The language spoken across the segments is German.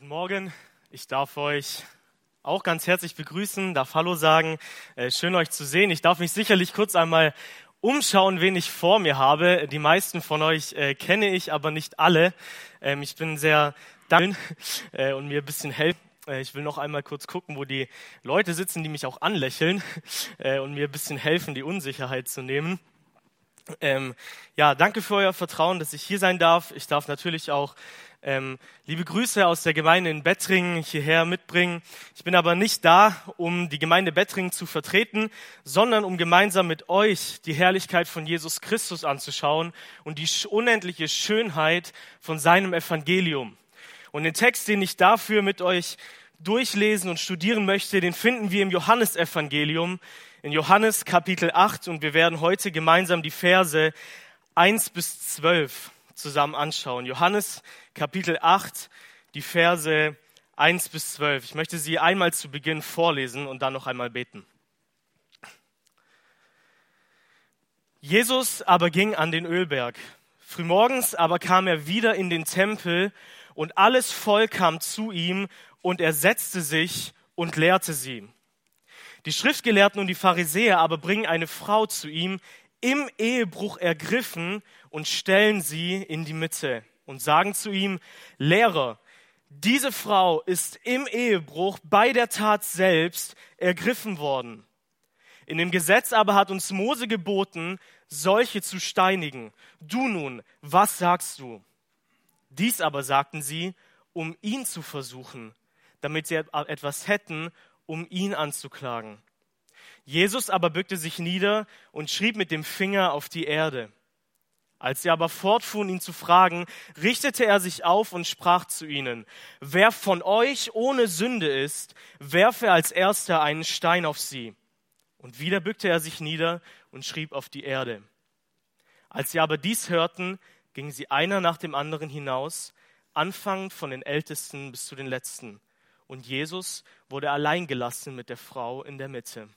Guten Morgen, ich darf euch auch ganz herzlich begrüßen, darf Hallo sagen. Äh, schön euch zu sehen. Ich darf mich sicherlich kurz einmal umschauen, wen ich vor mir habe. Die meisten von euch äh, kenne ich, aber nicht alle. Ähm, ich bin sehr dankbar äh, und mir ein bisschen helfen. Ich will noch einmal kurz gucken, wo die Leute sitzen, die mich auch anlächeln und mir ein bisschen helfen, die Unsicherheit zu nehmen. Ähm, ja, danke für euer Vertrauen, dass ich hier sein darf. Ich darf natürlich auch ähm, liebe Grüße aus der Gemeinde in Bettringen hierher mitbringen. Ich bin aber nicht da, um die Gemeinde Bettringen zu vertreten, sondern um gemeinsam mit euch die Herrlichkeit von Jesus Christus anzuschauen und die unendliche Schönheit von seinem Evangelium. Und den Text, den ich dafür mit euch durchlesen und studieren möchte, den finden wir im Johannesevangelium, in Johannes Kapitel 8 und wir werden heute gemeinsam die Verse 1 bis 12 zusammen anschauen. Johannes Kapitel 8, die Verse 1 bis 12. Ich möchte sie einmal zu Beginn vorlesen und dann noch einmal beten. Jesus aber ging an den Ölberg. Frühmorgens aber kam er wieder in den Tempel und alles Volk kam zu ihm und er setzte sich und lehrte sie. Die Schriftgelehrten und die Pharisäer aber bringen eine Frau zu ihm, im Ehebruch ergriffen und stellen sie in die Mitte und sagen zu ihm, Lehrer, diese Frau ist im Ehebruch bei der Tat selbst ergriffen worden. In dem Gesetz aber hat uns Mose geboten, solche zu steinigen. Du nun, was sagst du? Dies aber sagten sie, um ihn zu versuchen, damit sie etwas hätten, um ihn anzuklagen. Jesus aber bückte sich nieder und schrieb mit dem Finger auf die Erde. Als sie aber fortfuhren, ihn zu fragen, richtete er sich auf und sprach zu ihnen, wer von euch ohne Sünde ist, werfe als erster einen Stein auf sie. Und wieder bückte er sich nieder und schrieb auf die Erde. Als sie aber dies hörten, gingen sie einer nach dem anderen hinaus, anfangend von den Ältesten bis zu den Letzten. Und Jesus wurde allein gelassen mit der Frau in der Mitte.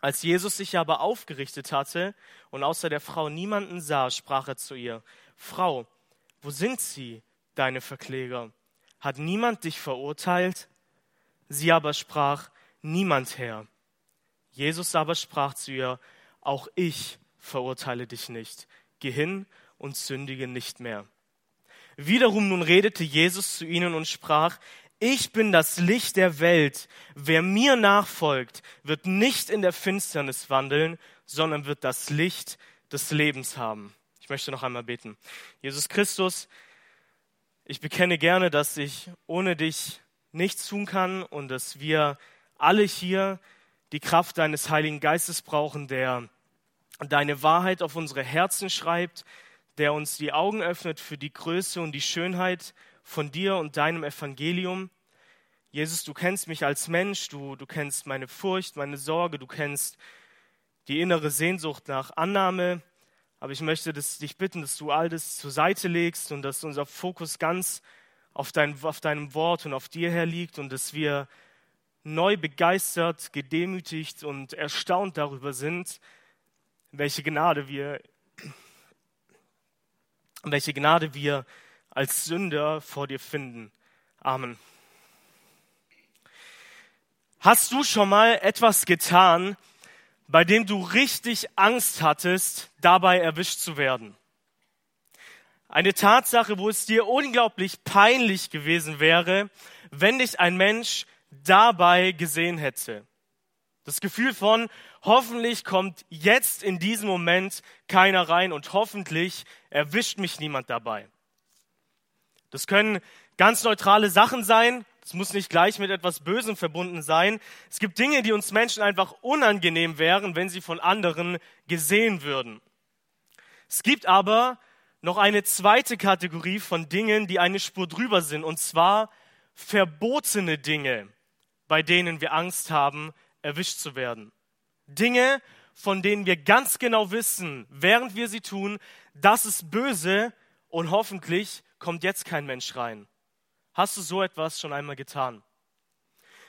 Als Jesus sich aber aufgerichtet hatte und außer der Frau niemanden sah, sprach er zu ihr, Frau, wo sind sie, deine Verkläger? Hat niemand dich verurteilt? Sie aber sprach, niemand Herr. Jesus aber sprach zu ihr, auch ich verurteile dich nicht. Geh hin und sündige nicht mehr. Wiederum nun redete Jesus zu ihnen und sprach, ich bin das Licht der Welt. Wer mir nachfolgt, wird nicht in der Finsternis wandeln, sondern wird das Licht des Lebens haben. Ich möchte noch einmal beten. Jesus Christus, ich bekenne gerne, dass ich ohne dich nichts tun kann und dass wir alle hier die Kraft deines Heiligen Geistes brauchen, der deine Wahrheit auf unsere Herzen schreibt, der uns die Augen öffnet für die Größe und die Schönheit von dir und deinem Evangelium. Jesus, du kennst mich als Mensch, du, du kennst meine Furcht, meine Sorge, du kennst die innere Sehnsucht nach Annahme. Aber ich möchte das, dich bitten, dass du all das zur Seite legst und dass unser Fokus ganz auf, dein, auf deinem Wort und auf dir her liegt und dass wir neu begeistert, gedemütigt und erstaunt darüber sind, welche Gnade wir, welche Gnade wir als Sünder vor dir finden. Amen. Hast du schon mal etwas getan, bei dem du richtig Angst hattest, dabei erwischt zu werden? Eine Tatsache, wo es dir unglaublich peinlich gewesen wäre, wenn dich ein Mensch dabei gesehen hätte. Das Gefühl von, hoffentlich kommt jetzt in diesem Moment keiner rein und hoffentlich erwischt mich niemand dabei. Das können ganz neutrale Sachen sein. Das muss nicht gleich mit etwas Bösem verbunden sein. Es gibt Dinge, die uns Menschen einfach unangenehm wären, wenn sie von anderen gesehen würden. Es gibt aber noch eine zweite Kategorie von Dingen, die eine Spur drüber sind, und zwar verbotene Dinge, bei denen wir Angst haben, erwischt zu werden. Dinge, von denen wir ganz genau wissen, während wir sie tun, das ist böse und hoffentlich kommt jetzt kein Mensch rein. Hast du so etwas schon einmal getan?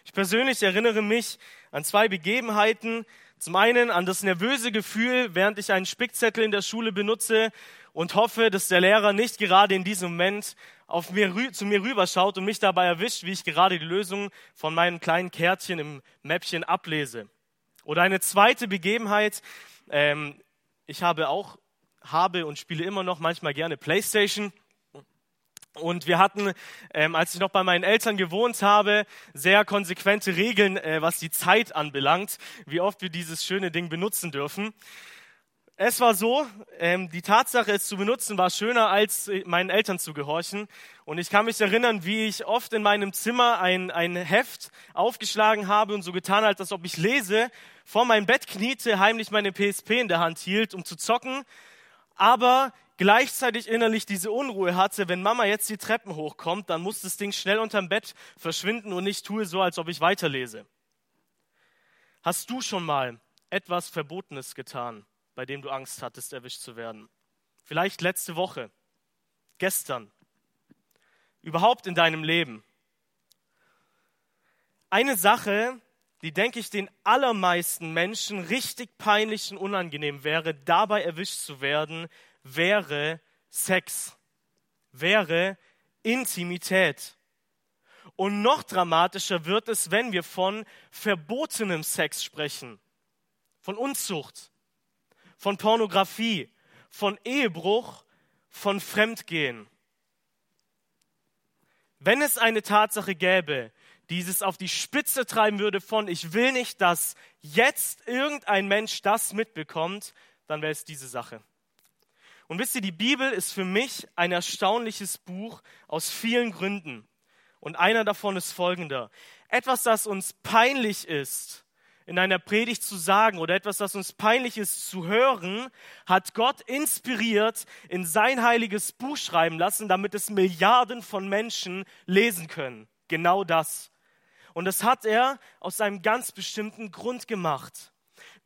Ich persönlich erinnere mich an zwei Begebenheiten. Zum einen an das nervöse Gefühl, während ich einen Spickzettel in der Schule benutze und hoffe, dass der Lehrer nicht gerade in diesem Moment auf mir, zu mir rüberschaut und mich dabei erwischt, wie ich gerade die Lösung von meinem kleinen Kärtchen im Mäppchen ablese. Oder eine zweite Begebenheit, ähm, ich habe auch, habe und spiele immer noch manchmal gerne Playstation. Und wir hatten, ähm, als ich noch bei meinen Eltern gewohnt habe, sehr konsequente Regeln, äh, was die Zeit anbelangt, wie oft wir dieses schöne Ding benutzen dürfen. Es war so, ähm, die Tatsache, es zu benutzen, war schöner, als äh, meinen Eltern zu gehorchen. Und ich kann mich erinnern, wie ich oft in meinem Zimmer ein, ein Heft aufgeschlagen habe und so getan als ob ich lese, vor meinem Bett kniete, heimlich meine PSP in der Hand hielt, um zu zocken, aber gleichzeitig innerlich diese Unruhe hatte, wenn Mama jetzt die Treppen hochkommt, dann muss das Ding schnell unterm Bett verschwinden und ich tue so, als ob ich weiterlese. Hast du schon mal etwas Verbotenes getan? bei dem du Angst hattest, erwischt zu werden. Vielleicht letzte Woche, gestern, überhaupt in deinem Leben. Eine Sache, die, denke ich, den allermeisten Menschen richtig peinlich und unangenehm wäre, dabei erwischt zu werden, wäre Sex, wäre Intimität. Und noch dramatischer wird es, wenn wir von verbotenem Sex sprechen, von Unzucht, von Pornografie, von Ehebruch, von Fremdgehen. Wenn es eine Tatsache gäbe, die es auf die Spitze treiben würde von, ich will nicht, dass jetzt irgendein Mensch das mitbekommt, dann wäre es diese Sache. Und wisst ihr, die Bibel ist für mich ein erstaunliches Buch aus vielen Gründen. Und einer davon ist folgender. Etwas, das uns peinlich ist, in einer Predigt zu sagen oder etwas, das uns peinlich ist zu hören, hat Gott inspiriert in sein heiliges Buch schreiben lassen, damit es Milliarden von Menschen lesen können. Genau das. Und das hat er aus einem ganz bestimmten Grund gemacht.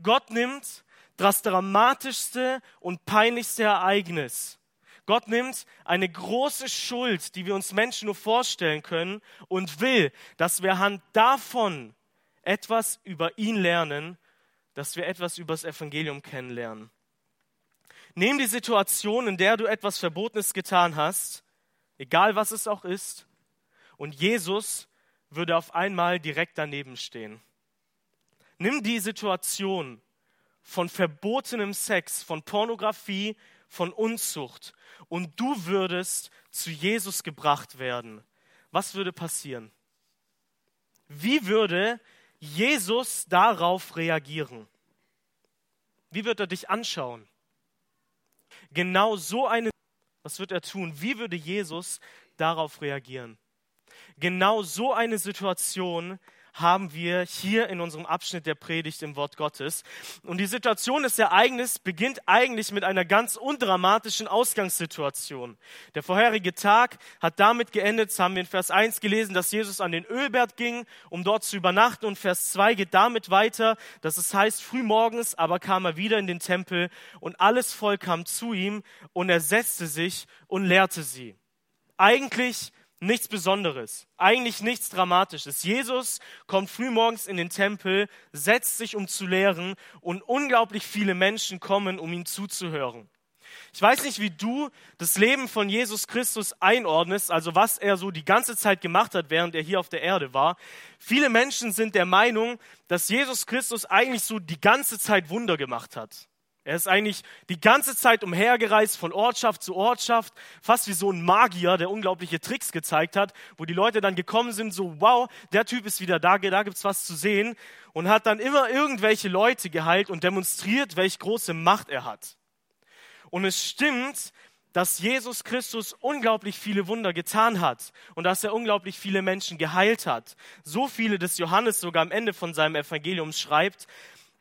Gott nimmt das dramatischste und peinlichste Ereignis. Gott nimmt eine große Schuld, die wir uns Menschen nur vorstellen können, und will, dass wir Hand davon etwas über ihn lernen, dass wir etwas über das Evangelium kennenlernen. Nimm die Situation, in der du etwas Verbotenes getan hast, egal was es auch ist, und Jesus würde auf einmal direkt daneben stehen. Nimm die Situation von verbotenem Sex, von Pornografie, von Unzucht und du würdest zu Jesus gebracht werden. Was würde passieren? Wie würde Jesus darauf reagieren? Wie wird er dich anschauen? Genau so eine, was wird er tun? Wie würde Jesus darauf reagieren? Genau so eine Situation haben wir hier in unserem Abschnitt der Predigt im Wort Gottes. Und die Situation des Ereignisses beginnt eigentlich mit einer ganz undramatischen Ausgangssituation. Der vorherige Tag hat damit geendet, haben wir in Vers 1 gelesen, dass Jesus an den Ölberg ging, um dort zu übernachten. Und Vers 2 geht damit weiter, dass es heißt, frühmorgens aber kam er wieder in den Tempel und alles Volk kam zu ihm und er setzte sich und lehrte sie. Eigentlich nichts Besonderes, eigentlich nichts Dramatisches. Jesus kommt frühmorgens in den Tempel, setzt sich, um zu lehren, und unglaublich viele Menschen kommen, um ihm zuzuhören. Ich weiß nicht, wie du das Leben von Jesus Christus einordnest, also was er so die ganze Zeit gemacht hat, während er hier auf der Erde war. Viele Menschen sind der Meinung, dass Jesus Christus eigentlich so die ganze Zeit Wunder gemacht hat. Er ist eigentlich die ganze Zeit umhergereist von Ortschaft zu Ortschaft, fast wie so ein Magier, der unglaubliche Tricks gezeigt hat, wo die Leute dann gekommen sind, so, wow, der Typ ist wieder da, da gibt's was zu sehen und hat dann immer irgendwelche Leute geheilt und demonstriert, welche große Macht er hat. Und es stimmt, dass Jesus Christus unglaublich viele Wunder getan hat und dass er unglaublich viele Menschen geheilt hat. So viele, dass Johannes sogar am Ende von seinem Evangelium schreibt,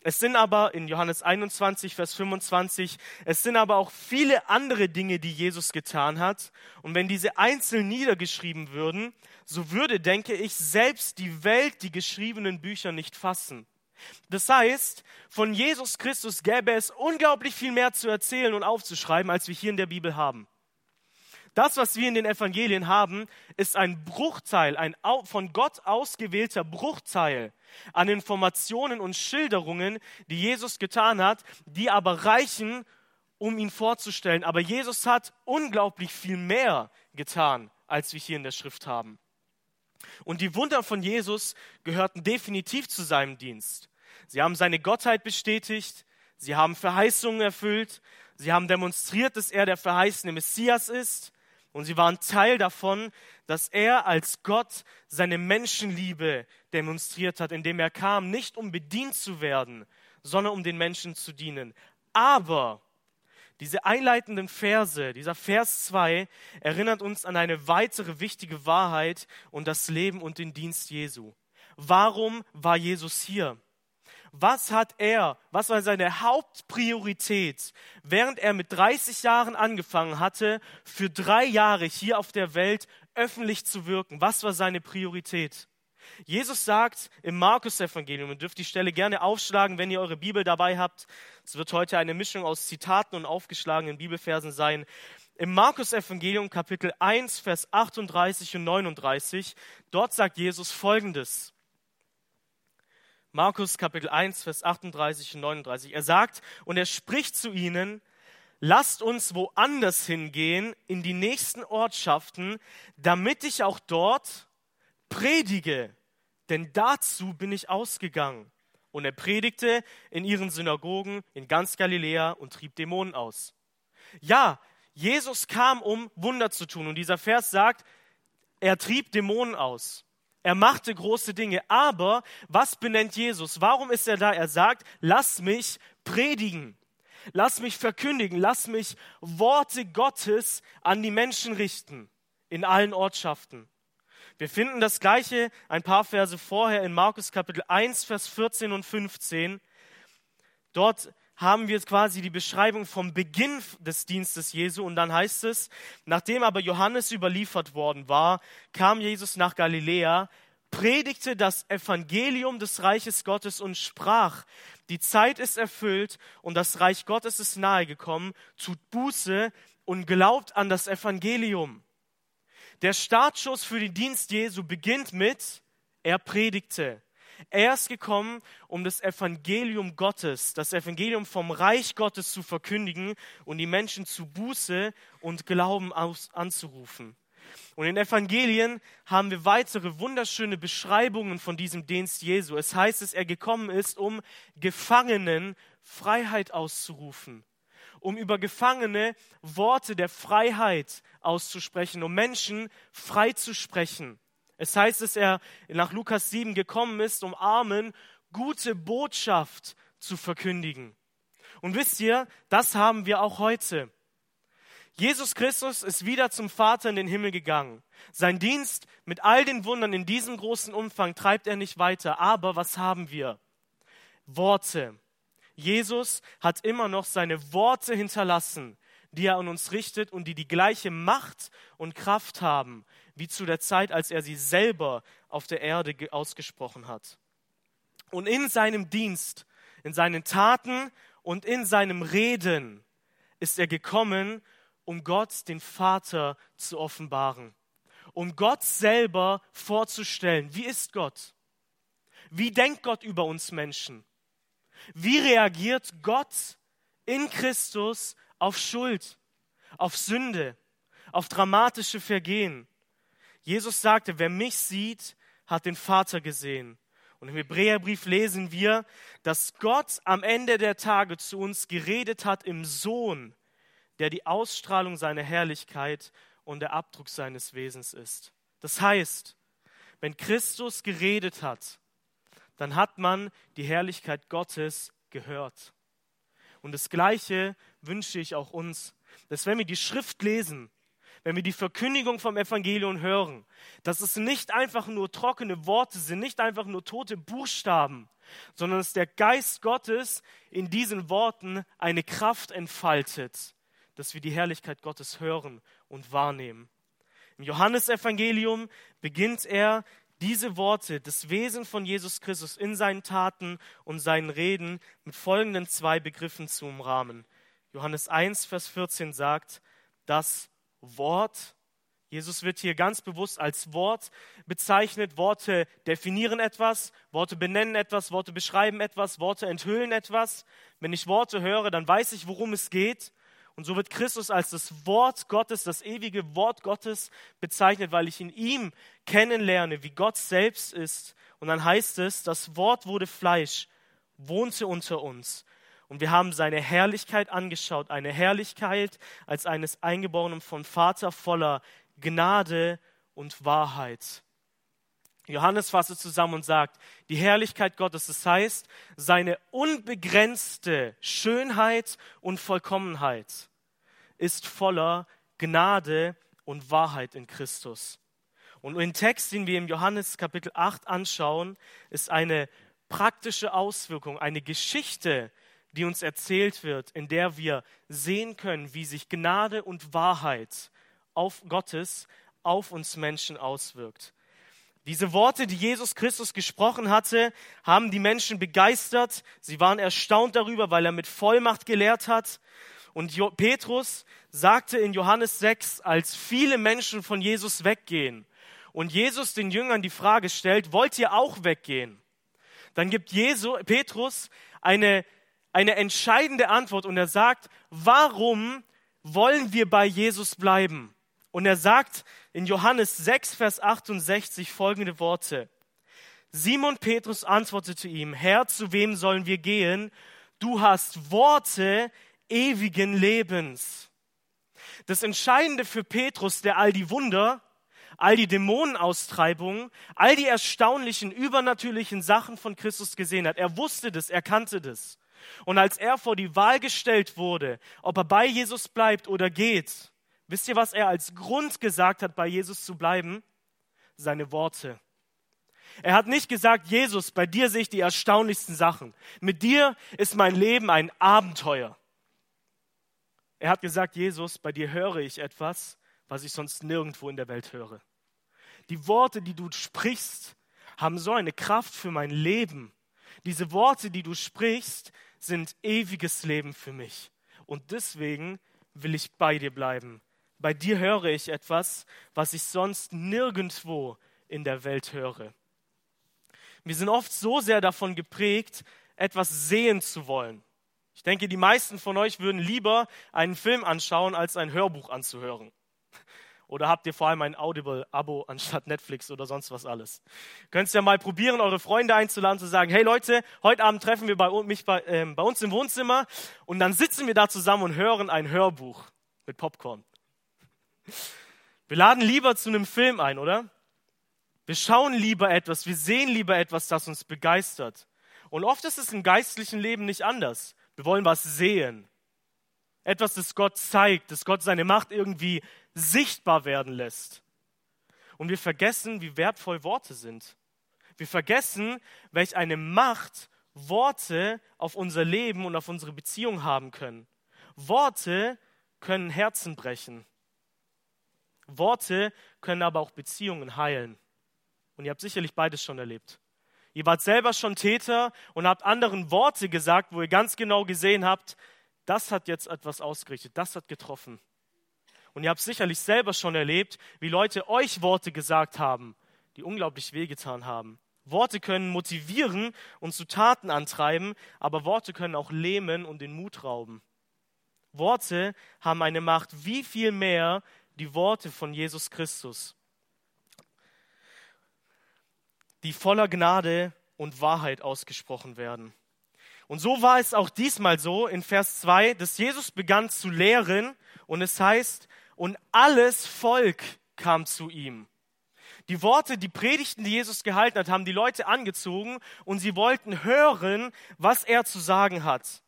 es sind aber in Johannes 21, Vers 25, es sind aber auch viele andere Dinge, die Jesus getan hat. Und wenn diese einzeln niedergeschrieben würden, so würde, denke ich, selbst die Welt die geschriebenen Bücher nicht fassen. Das heißt, von Jesus Christus gäbe es unglaublich viel mehr zu erzählen und aufzuschreiben, als wir hier in der Bibel haben. Das, was wir in den Evangelien haben, ist ein Bruchteil, ein von Gott ausgewählter Bruchteil an Informationen und Schilderungen, die Jesus getan hat, die aber reichen, um ihn vorzustellen. Aber Jesus hat unglaublich viel mehr getan, als wir hier in der Schrift haben. Und die Wunder von Jesus gehörten definitiv zu seinem Dienst. Sie haben seine Gottheit bestätigt, sie haben Verheißungen erfüllt, sie haben demonstriert, dass er der verheißene Messias ist und sie waren Teil davon, dass er als Gott seine Menschenliebe demonstriert hat, indem er kam, nicht um bedient zu werden, sondern um den Menschen zu dienen. Aber diese einleitenden Verse, dieser Vers 2, erinnert uns an eine weitere wichtige Wahrheit und das Leben und den Dienst Jesu. Warum war Jesus hier? Was hat er, was war seine Hauptpriorität, während er mit 30 Jahren angefangen hatte, für drei Jahre hier auf der Welt öffentlich zu wirken? Was war seine Priorität? Jesus sagt im Markus-Evangelium, ihr dürft die Stelle gerne aufschlagen, wenn ihr eure Bibel dabei habt. Es wird heute eine Mischung aus Zitaten und aufgeschlagenen Bibelversen sein. Im Markus-Evangelium Kapitel 1, Vers 38 und 39, dort sagt Jesus Folgendes. Markus Kapitel 1, Vers 38 und 39. Er sagt, und er spricht zu ihnen, lasst uns woanders hingehen, in die nächsten Ortschaften, damit ich auch dort predige, denn dazu bin ich ausgegangen. Und er predigte in ihren Synagogen in ganz Galiläa und trieb Dämonen aus. Ja, Jesus kam, um Wunder zu tun. Und dieser Vers sagt, er trieb Dämonen aus. Er machte große Dinge. Aber was benennt Jesus? Warum ist er da? Er sagt, lass mich predigen. Lass mich verkündigen. Lass mich Worte Gottes an die Menschen richten. In allen Ortschaften. Wir finden das gleiche ein paar Verse vorher in Markus Kapitel 1, Vers 14 und 15. Dort haben wir quasi die Beschreibung vom Beginn des Dienstes Jesu und dann heißt es, nachdem aber Johannes überliefert worden war, kam Jesus nach Galiläa, predigte das Evangelium des Reiches Gottes und sprach, die Zeit ist erfüllt und das Reich Gottes ist nahegekommen, tut Buße und glaubt an das Evangelium. Der Startschuss für den Dienst Jesu beginnt mit, er predigte. Er ist gekommen, um das Evangelium Gottes, das Evangelium vom Reich Gottes zu verkündigen und die Menschen zu Buße und Glauben aus, anzurufen. Und in Evangelien haben wir weitere wunderschöne Beschreibungen von diesem Dienst Jesu. Es heißt, dass er gekommen ist, um Gefangenen Freiheit auszurufen um über Gefangene Worte der Freiheit auszusprechen, um Menschen frei zu sprechen. Es heißt, dass er nach Lukas 7 gekommen ist, um Armen gute Botschaft zu verkündigen. Und wisst ihr, das haben wir auch heute. Jesus Christus ist wieder zum Vater in den Himmel gegangen. Sein Dienst mit all den Wundern in diesem großen Umfang treibt er nicht weiter. Aber was haben wir? Worte. Jesus hat immer noch seine Worte hinterlassen, die er an uns richtet und die die gleiche Macht und Kraft haben, wie zu der Zeit, als er sie selber auf der Erde ausgesprochen hat. Und in seinem Dienst, in seinen Taten und in seinem Reden ist er gekommen, um Gott, den Vater, zu offenbaren, um Gott selber vorzustellen. Wie ist Gott? Wie denkt Gott über uns Menschen? Wie reagiert Gott in Christus auf Schuld, auf Sünde, auf dramatische Vergehen? Jesus sagte, wer mich sieht, hat den Vater gesehen. Und im Hebräerbrief lesen wir, dass Gott am Ende der Tage zu uns geredet hat im Sohn, der die Ausstrahlung seiner Herrlichkeit und der Abdruck seines Wesens ist. Das heißt, wenn Christus geredet hat, dann hat man die Herrlichkeit Gottes gehört. Und das Gleiche wünsche ich auch uns, dass wenn wir die Schrift lesen, wenn wir die Verkündigung vom Evangelium hören, dass es nicht einfach nur trockene Worte sind, nicht einfach nur tote Buchstaben, sondern dass der Geist Gottes in diesen Worten eine Kraft entfaltet, dass wir die Herrlichkeit Gottes hören und wahrnehmen. Im Johannesevangelium beginnt er diese Worte, das Wesen von Jesus Christus in seinen Taten und seinen Reden mit folgenden zwei Begriffen zu umrahmen. Johannes 1, Vers 14 sagt, das Wort, Jesus wird hier ganz bewusst als Wort bezeichnet. Worte definieren etwas, Worte benennen etwas, Worte beschreiben etwas, Worte enthüllen etwas. Wenn ich Worte höre, dann weiß ich, worum es geht. Und so wird Christus als das Wort Gottes, das ewige Wort Gottes bezeichnet, weil ich in ihm kennenlerne, wie Gott selbst ist. Und dann heißt es, das Wort wurde Fleisch, wohnte unter uns. Und wir haben seine Herrlichkeit angeschaut, eine Herrlichkeit als eines Eingeborenen von Vater voller Gnade und Wahrheit. Johannes fasst es zusammen und sagt, die Herrlichkeit Gottes, das heißt, seine unbegrenzte Schönheit und Vollkommenheit ist voller Gnade und Wahrheit in Christus. Und im Text, den wir im Johannes Kapitel 8 anschauen, ist eine praktische Auswirkung, eine Geschichte, die uns erzählt wird, in der wir sehen können, wie sich Gnade und Wahrheit auf Gottes auf uns Menschen auswirkt. Diese Worte, die Jesus Christus gesprochen hatte, haben die Menschen begeistert. Sie waren erstaunt darüber, weil er mit Vollmacht gelehrt hat. Und Petrus sagte in Johannes 6, als viele Menschen von Jesus weggehen und Jesus den Jüngern die Frage stellt, wollt ihr auch weggehen? Dann gibt Jesu, Petrus eine, eine entscheidende Antwort und er sagt, warum wollen wir bei Jesus bleiben? Und er sagt in Johannes 6, Vers 68 folgende Worte. Simon Petrus antwortete ihm, Herr, zu wem sollen wir gehen? Du hast Worte ewigen Lebens. Das Entscheidende für Petrus, der all die Wunder, all die Dämonenaustreibungen, all die erstaunlichen, übernatürlichen Sachen von Christus gesehen hat, er wusste das, er kannte das. Und als er vor die Wahl gestellt wurde, ob er bei Jesus bleibt oder geht, Wisst ihr, was er als Grund gesagt hat, bei Jesus zu bleiben? Seine Worte. Er hat nicht gesagt, Jesus, bei dir sehe ich die erstaunlichsten Sachen. Mit dir ist mein Leben ein Abenteuer. Er hat gesagt, Jesus, bei dir höre ich etwas, was ich sonst nirgendwo in der Welt höre. Die Worte, die du sprichst, haben so eine Kraft für mein Leben. Diese Worte, die du sprichst, sind ewiges Leben für mich. Und deswegen will ich bei dir bleiben. Bei dir höre ich etwas, was ich sonst nirgendwo in der Welt höre. Wir sind oft so sehr davon geprägt, etwas sehen zu wollen. Ich denke, die meisten von euch würden lieber einen Film anschauen, als ein Hörbuch anzuhören. Oder habt ihr vor allem ein Audible-Abo anstatt Netflix oder sonst was alles? Könnt ihr ja mal probieren, eure Freunde einzuladen, zu sagen, hey Leute, heute Abend treffen wir bei, mich bei, äh, bei uns im Wohnzimmer und dann sitzen wir da zusammen und hören ein Hörbuch mit Popcorn. Wir laden lieber zu einem Film ein, oder? Wir schauen lieber etwas, wir sehen lieber etwas, das uns begeistert. Und oft ist es im geistlichen Leben nicht anders. Wir wollen was sehen. Etwas, das Gott zeigt, das Gott seine Macht irgendwie sichtbar werden lässt. Und wir vergessen, wie wertvoll Worte sind. Wir vergessen, welch eine Macht Worte auf unser Leben und auf unsere Beziehung haben können. Worte können Herzen brechen. Worte können aber auch Beziehungen heilen. Und ihr habt sicherlich beides schon erlebt. Ihr wart selber schon Täter und habt anderen Worte gesagt, wo ihr ganz genau gesehen habt, das hat jetzt etwas ausgerichtet, das hat getroffen. Und ihr habt sicherlich selber schon erlebt, wie Leute euch Worte gesagt haben, die unglaublich wehgetan haben. Worte können motivieren und zu Taten antreiben, aber Worte können auch lähmen und den Mut rauben. Worte haben eine Macht wie viel mehr die Worte von Jesus Christus, die voller Gnade und Wahrheit ausgesprochen werden. Und so war es auch diesmal so in Vers 2, dass Jesus begann zu lehren und es heißt, und alles Volk kam zu ihm. Die Worte, die Predigten, die Jesus gehalten hat, haben die Leute angezogen und sie wollten hören, was er zu sagen hat.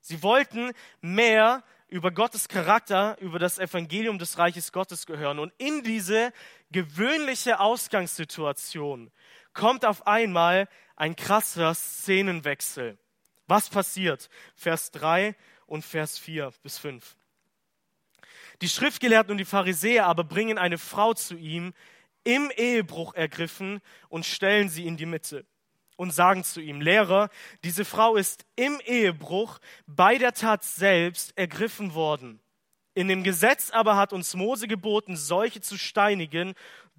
Sie wollten mehr über Gottes Charakter, über das Evangelium des Reiches Gottes gehören. Und in diese gewöhnliche Ausgangssituation kommt auf einmal ein krasser Szenenwechsel. Was passiert? Vers 3 und Vers 4 bis 5. Die Schriftgelehrten und die Pharisäer aber bringen eine Frau zu ihm, im Ehebruch ergriffen, und stellen sie in die Mitte und sagen zu ihm, Lehrer, diese Frau ist im Ehebruch bei der Tat selbst ergriffen worden. In dem Gesetz aber hat uns Mose geboten, solche zu steinigen.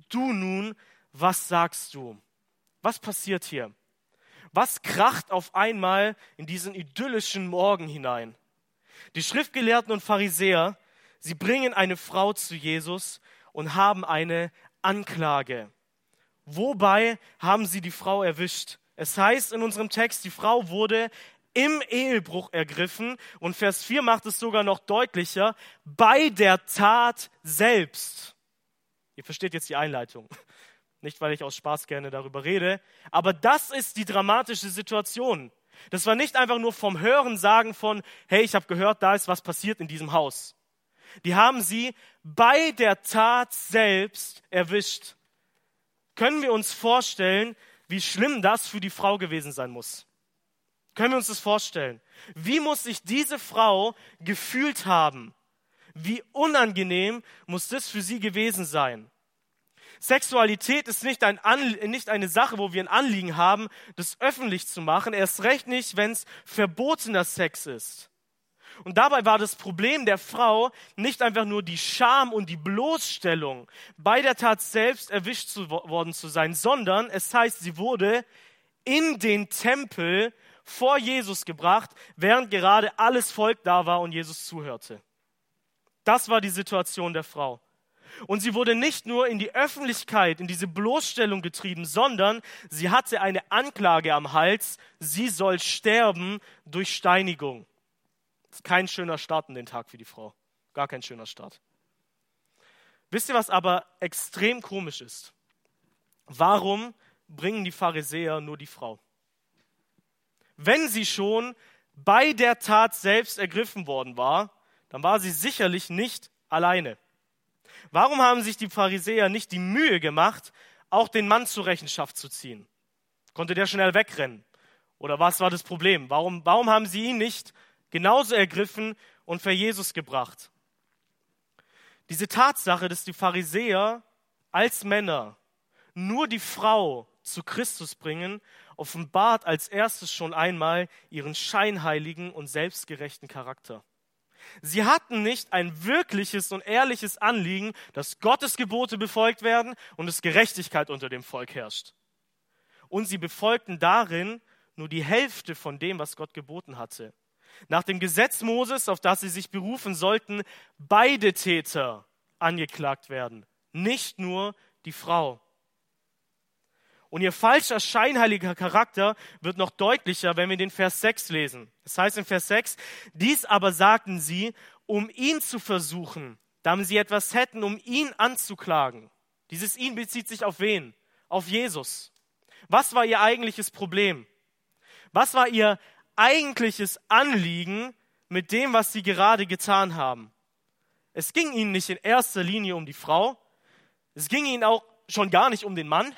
Du nun, was sagst du? Was passiert hier? Was kracht auf einmal in diesen idyllischen Morgen hinein? Die Schriftgelehrten und Pharisäer, sie bringen eine Frau zu Jesus und haben eine Anklage. Wobei haben sie die Frau erwischt? Es heißt in unserem Text, die Frau wurde im Ehebruch ergriffen und Vers 4 macht es sogar noch deutlicher, bei der Tat selbst. Ihr versteht jetzt die Einleitung. Nicht, weil ich aus Spaß gerne darüber rede, aber das ist die dramatische Situation. Das war nicht einfach nur vom Hören sagen von, hey, ich habe gehört, da ist was passiert in diesem Haus. Die haben sie bei der Tat selbst erwischt. Können wir uns vorstellen, wie schlimm das für die Frau gewesen sein muss? Können wir uns das vorstellen? Wie muss sich diese Frau gefühlt haben? Wie unangenehm muss das für sie gewesen sein? Sexualität ist nicht, ein nicht eine Sache, wo wir ein Anliegen haben, das öffentlich zu machen. Erst recht nicht, wenn es verbotener Sex ist. Und dabei war das Problem der Frau nicht einfach nur die Scham und die Bloßstellung, bei der Tat selbst erwischt zu, worden zu sein, sondern es heißt, sie wurde in den Tempel vor Jesus gebracht, während gerade alles Volk da war und Jesus zuhörte. Das war die Situation der Frau. Und sie wurde nicht nur in die Öffentlichkeit, in diese Bloßstellung getrieben, sondern sie hatte eine Anklage am Hals, sie soll sterben durch Steinigung. Ist kein schöner Start in den Tag für die Frau. Gar kein schöner Start. Wisst ihr, was aber extrem komisch ist? Warum bringen die Pharisäer nur die Frau? Wenn sie schon bei der Tat selbst ergriffen worden war, dann war sie sicherlich nicht alleine. Warum haben sich die Pharisäer nicht die Mühe gemacht, auch den Mann zur Rechenschaft zu ziehen? Konnte der schnell wegrennen? Oder was war das Problem? Warum, warum haben sie ihn nicht genauso ergriffen und für Jesus gebracht? Diese Tatsache, dass die Pharisäer als Männer nur die Frau zu Christus bringen, offenbart als erstes schon einmal ihren scheinheiligen und selbstgerechten Charakter. Sie hatten nicht ein wirkliches und ehrliches Anliegen, dass Gottes Gebote befolgt werden und dass Gerechtigkeit unter dem Volk herrscht. Und sie befolgten darin nur die Hälfte von dem, was Gott geboten hatte. Nach dem Gesetz Moses, auf das sie sich berufen sollten, beide Täter angeklagt werden, nicht nur die Frau. Und ihr falscher, scheinheiliger Charakter wird noch deutlicher, wenn wir den Vers 6 lesen. Das heißt in Vers 6, dies aber sagten sie, um ihn zu versuchen, damit sie etwas hätten, um ihn anzuklagen. Dieses ihn bezieht sich auf wen? Auf Jesus. Was war ihr eigentliches Problem? Was war ihr eigentliches Anliegen mit dem, was sie gerade getan haben? Es ging ihnen nicht in erster Linie um die Frau. Es ging ihnen auch schon gar nicht um den Mann,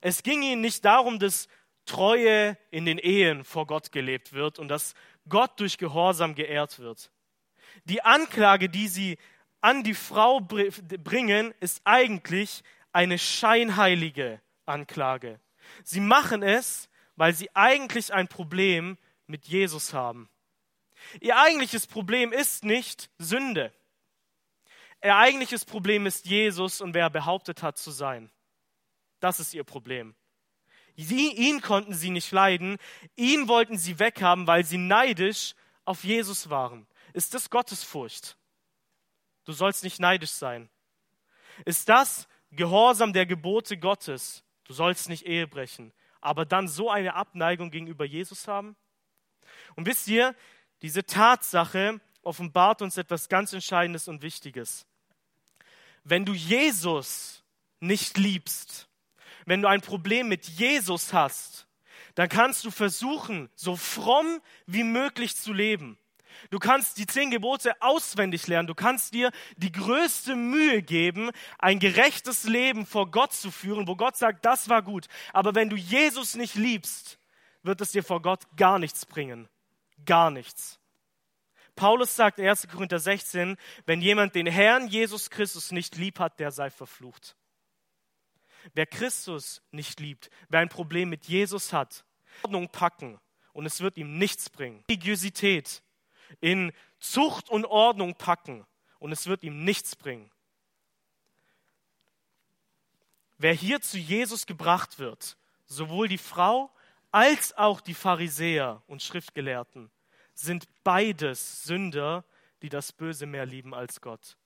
es ging ihnen nicht darum, dass Treue in den Ehen vor Gott gelebt wird und dass Gott durch Gehorsam geehrt wird. Die Anklage, die sie an die Frau bringen, ist eigentlich eine scheinheilige Anklage. Sie machen es, weil sie eigentlich ein Problem mit Jesus haben. Ihr eigentliches Problem ist nicht Sünde. Ihr eigentliches Problem ist Jesus und wer er behauptet hat zu sein. Das ist ihr Problem. Sie, ihn konnten sie nicht leiden, ihn wollten sie weghaben, weil sie neidisch auf Jesus waren. Ist das Gottesfurcht? Du sollst nicht neidisch sein. Ist das Gehorsam der Gebote Gottes? Du sollst nicht Ehe brechen. Aber dann so eine Abneigung gegenüber Jesus haben? Und wisst ihr, diese Tatsache offenbart uns etwas ganz Entscheidendes und Wichtiges. Wenn du Jesus nicht liebst, wenn du ein Problem mit Jesus hast, dann kannst du versuchen, so fromm wie möglich zu leben. Du kannst die zehn Gebote auswendig lernen. Du kannst dir die größte Mühe geben, ein gerechtes Leben vor Gott zu führen, wo Gott sagt, das war gut. Aber wenn du Jesus nicht liebst, wird es dir vor Gott gar nichts bringen. Gar nichts. Paulus sagt in 1. Korinther 16, wenn jemand den Herrn Jesus Christus nicht lieb hat, der sei verflucht. Wer Christus nicht liebt, wer ein Problem mit Jesus hat, Ordnung packen und es wird ihm nichts bringen. Religiosität in Zucht und Ordnung packen und es wird ihm nichts bringen. Wer hier zu Jesus gebracht wird, sowohl die Frau als auch die Pharisäer und Schriftgelehrten, sind beides Sünder, die das Böse mehr lieben als Gott.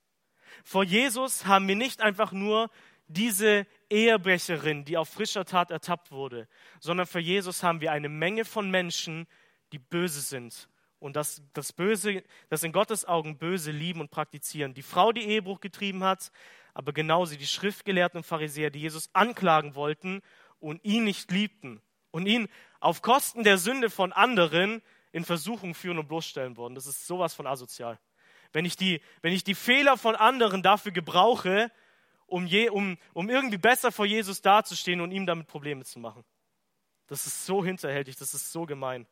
Vor Jesus haben wir nicht einfach nur diese Ehebrecherin, die auf frischer Tat ertappt wurde, sondern für Jesus haben wir eine Menge von Menschen, die böse sind und das, das Böse, das in Gottes Augen Böse lieben und praktizieren. Die Frau, die Ehebruch getrieben hat, aber genauso die Schriftgelehrten und Pharisäer, die Jesus anklagen wollten und ihn nicht liebten und ihn auf Kosten der Sünde von anderen in Versuchung führen und bloßstellen wollen. Das ist sowas von asozial. Wenn ich die, wenn ich die Fehler von anderen dafür gebrauche, um, je, um, um irgendwie besser vor Jesus dazustehen und ihm damit Probleme zu machen. Das ist so hinterhältig, das ist so gemein.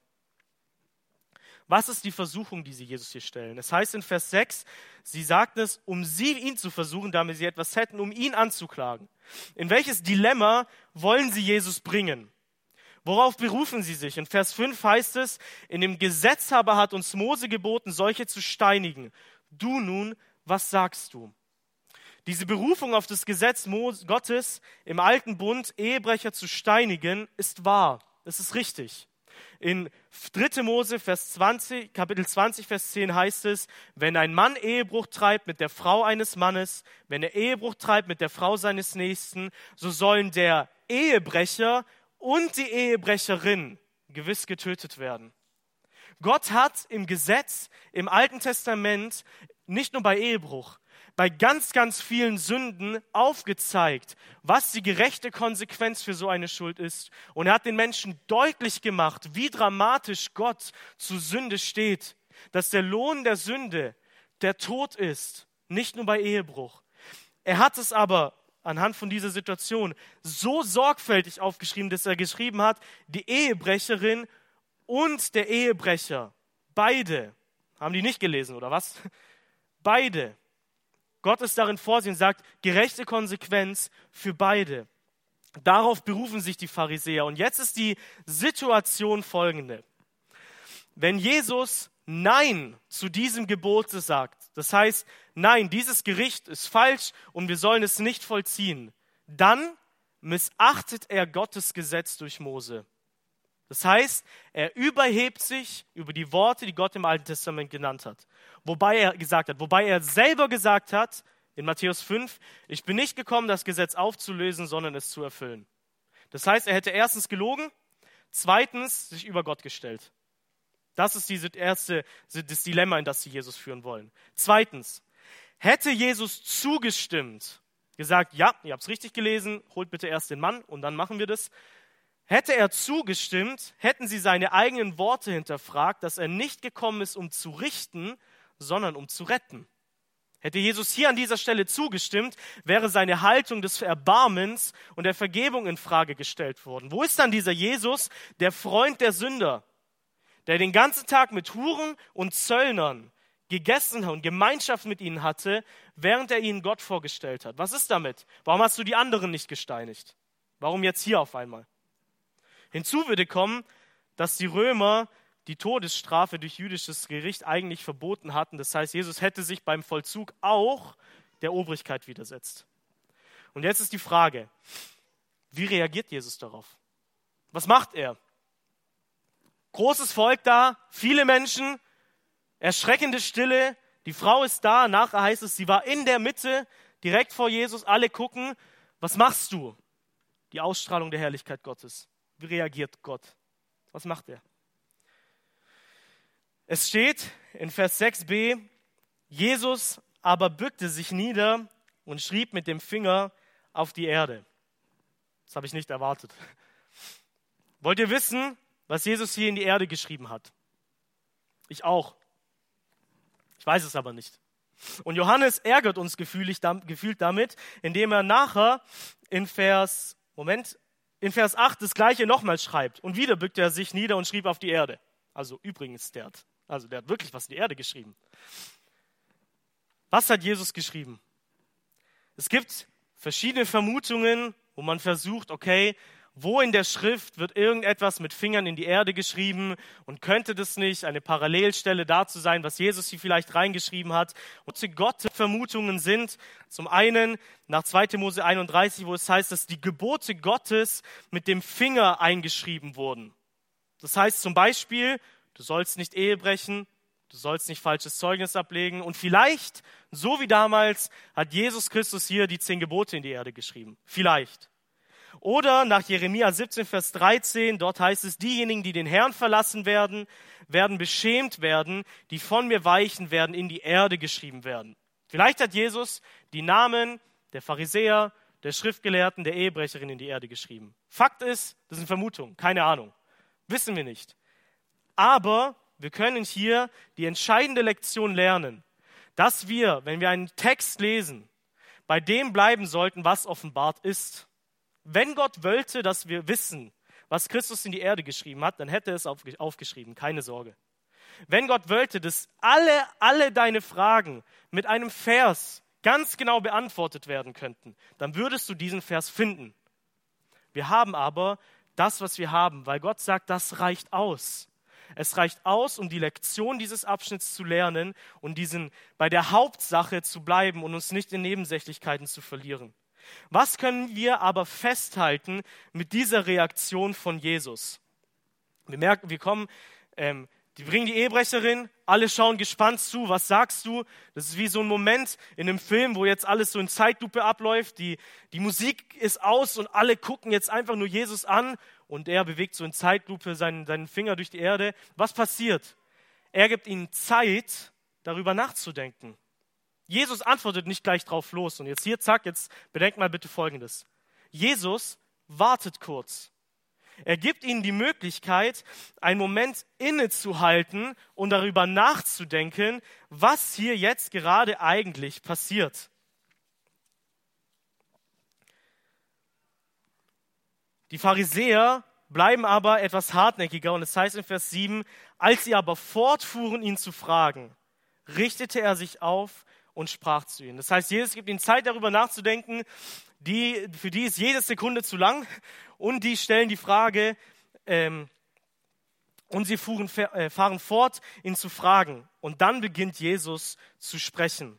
Was ist die Versuchung, die sie Jesus hier stellen? Es heißt in Vers 6, sie sagten es, um sie ihn zu versuchen, damit sie etwas hätten, um ihn anzuklagen. In welches Dilemma wollen sie Jesus bringen? Worauf berufen sie sich? In Vers 5 heißt es, in dem Gesetz aber hat uns Mose geboten, solche zu steinigen. Du nun, was sagst du? Diese Berufung auf das Gesetz Gottes im alten Bund, Ehebrecher zu steinigen, ist wahr. Es ist richtig. In 3. Mose, Vers 20, Kapitel 20, Vers 10 heißt es, wenn ein Mann Ehebruch treibt mit der Frau eines Mannes, wenn er Ehebruch treibt mit der Frau seines Nächsten, so sollen der Ehebrecher und die Ehebrecherin gewiss getötet werden. Gott hat im Gesetz, im Alten Testament, nicht nur bei Ehebruch, bei ganz, ganz vielen Sünden aufgezeigt, was die gerechte Konsequenz für so eine Schuld ist. Und er hat den Menschen deutlich gemacht, wie dramatisch Gott zu Sünde steht, dass der Lohn der Sünde der Tod ist, nicht nur bei Ehebruch. Er hat es aber anhand von dieser Situation so sorgfältig aufgeschrieben, dass er geschrieben hat, die Ehebrecherin und der Ehebrecher, beide, haben die nicht gelesen oder was? Beide Gott ist darin vorsehen, sagt, gerechte Konsequenz für beide. Darauf berufen sich die Pharisäer. Und jetzt ist die Situation folgende. Wenn Jesus Nein zu diesem Gebot sagt, das heißt, nein, dieses Gericht ist falsch und wir sollen es nicht vollziehen, dann missachtet er Gottes Gesetz durch Mose. Das heißt, er überhebt sich über die Worte, die Gott im Alten Testament genannt hat. Wobei er gesagt hat, wobei er selber gesagt hat, in Matthäus 5, ich bin nicht gekommen, das Gesetz aufzulösen, sondern es zu erfüllen. Das heißt, er hätte erstens gelogen, zweitens sich über Gott gestellt. Das ist diese erste, das Dilemma, in das sie Jesus führen wollen. Zweitens, hätte Jesus zugestimmt, gesagt, ja, ihr habt es richtig gelesen, holt bitte erst den Mann und dann machen wir das, Hätte er zugestimmt, hätten sie seine eigenen Worte hinterfragt, dass er nicht gekommen ist, um zu richten, sondern um zu retten. Hätte Jesus hier an dieser Stelle zugestimmt, wäre seine Haltung des Erbarmens und der Vergebung in Frage gestellt worden. Wo ist dann dieser Jesus, der Freund der Sünder, der den ganzen Tag mit Huren und Zöllnern gegessen und Gemeinschaft mit ihnen hatte, während er ihnen Gott vorgestellt hat? Was ist damit? Warum hast du die anderen nicht gesteinigt? Warum jetzt hier auf einmal? Hinzu würde kommen, dass die Römer die Todesstrafe durch jüdisches Gericht eigentlich verboten hatten. Das heißt, Jesus hätte sich beim Vollzug auch der Obrigkeit widersetzt. Und jetzt ist die Frage, wie reagiert Jesus darauf? Was macht er? Großes Volk da, viele Menschen, erschreckende Stille, die Frau ist da, nachher heißt es, sie war in der Mitte, direkt vor Jesus, alle gucken, was machst du? Die Ausstrahlung der Herrlichkeit Gottes. Wie reagiert Gott? Was macht er? Es steht in Vers 6b, Jesus aber bückte sich nieder und schrieb mit dem Finger auf die Erde. Das habe ich nicht erwartet. Wollt ihr wissen, was Jesus hier in die Erde geschrieben hat? Ich auch. Ich weiß es aber nicht. Und Johannes ärgert uns gefühlt damit, indem er nachher in Vers, Moment, in Vers 8 das gleiche nochmal schreibt. Und wieder bückte er sich nieder und schrieb auf die Erde. Also übrigens, der hat, also der hat wirklich was in die Erde geschrieben. Was hat Jesus geschrieben? Es gibt verschiedene Vermutungen, wo man versucht, okay, wo in der Schrift wird irgendetwas mit Fingern in die Erde geschrieben und könnte das nicht eine Parallelstelle dazu sein, was Jesus hier vielleicht reingeschrieben hat? Und Gott Vermutungen sind zum einen nach 2. Mose 31, wo es heißt, dass die Gebote Gottes mit dem Finger eingeschrieben wurden. Das heißt zum Beispiel, du sollst nicht Ehe brechen, du sollst nicht falsches Zeugnis ablegen. Und vielleicht, so wie damals, hat Jesus Christus hier die zehn Gebote in die Erde geschrieben. Vielleicht. Oder nach Jeremia 17, Vers 13, dort heißt es, diejenigen, die den Herrn verlassen werden, werden beschämt werden, die von mir weichen werden, in die Erde geschrieben werden. Vielleicht hat Jesus die Namen der Pharisäer, der Schriftgelehrten, der Ehebrecherin in die Erde geschrieben. Fakt ist, das sind Vermutungen, keine Ahnung. Wissen wir nicht. Aber wir können hier die entscheidende Lektion lernen, dass wir, wenn wir einen Text lesen, bei dem bleiben sollten, was offenbart ist. Wenn Gott wollte, dass wir wissen, was Christus in die Erde geschrieben hat, dann hätte er es aufgeschrieben, keine Sorge. Wenn Gott wollte, dass alle, alle deine Fragen mit einem Vers ganz genau beantwortet werden könnten, dann würdest du diesen Vers finden. Wir haben aber das, was wir haben, weil Gott sagt, das reicht aus. Es reicht aus, um die Lektion dieses Abschnitts zu lernen und diesen bei der Hauptsache zu bleiben und uns nicht in Nebensächlichkeiten zu verlieren. Was können wir aber festhalten mit dieser Reaktion von Jesus? Wir merken, wir kommen ähm, die bringen die Ehebrecherin, alle schauen gespannt zu, was sagst du? Das ist wie so ein Moment in einem Film, wo jetzt alles so in Zeitlupe abläuft, die, die Musik ist aus und alle gucken jetzt einfach nur Jesus an und er bewegt so in Zeitlupe seinen, seinen Finger durch die Erde. Was passiert? Er gibt ihnen Zeit, darüber nachzudenken. Jesus antwortet nicht gleich drauf los. Und jetzt hier, zack, jetzt bedenkt mal bitte Folgendes. Jesus wartet kurz. Er gibt ihnen die Möglichkeit, einen Moment innezuhalten und darüber nachzudenken, was hier jetzt gerade eigentlich passiert. Die Pharisäer bleiben aber etwas hartnäckiger und es heißt in Vers 7, als sie aber fortfuhren, ihn zu fragen, richtete er sich auf und sprach zu ihnen. Das heißt, Jesus gibt ihnen Zeit, darüber nachzudenken, die, für die ist jede Sekunde zu lang und die stellen die Frage, ähm, und sie fuhren, äh, fahren fort, ihn zu fragen. Und dann beginnt Jesus zu sprechen.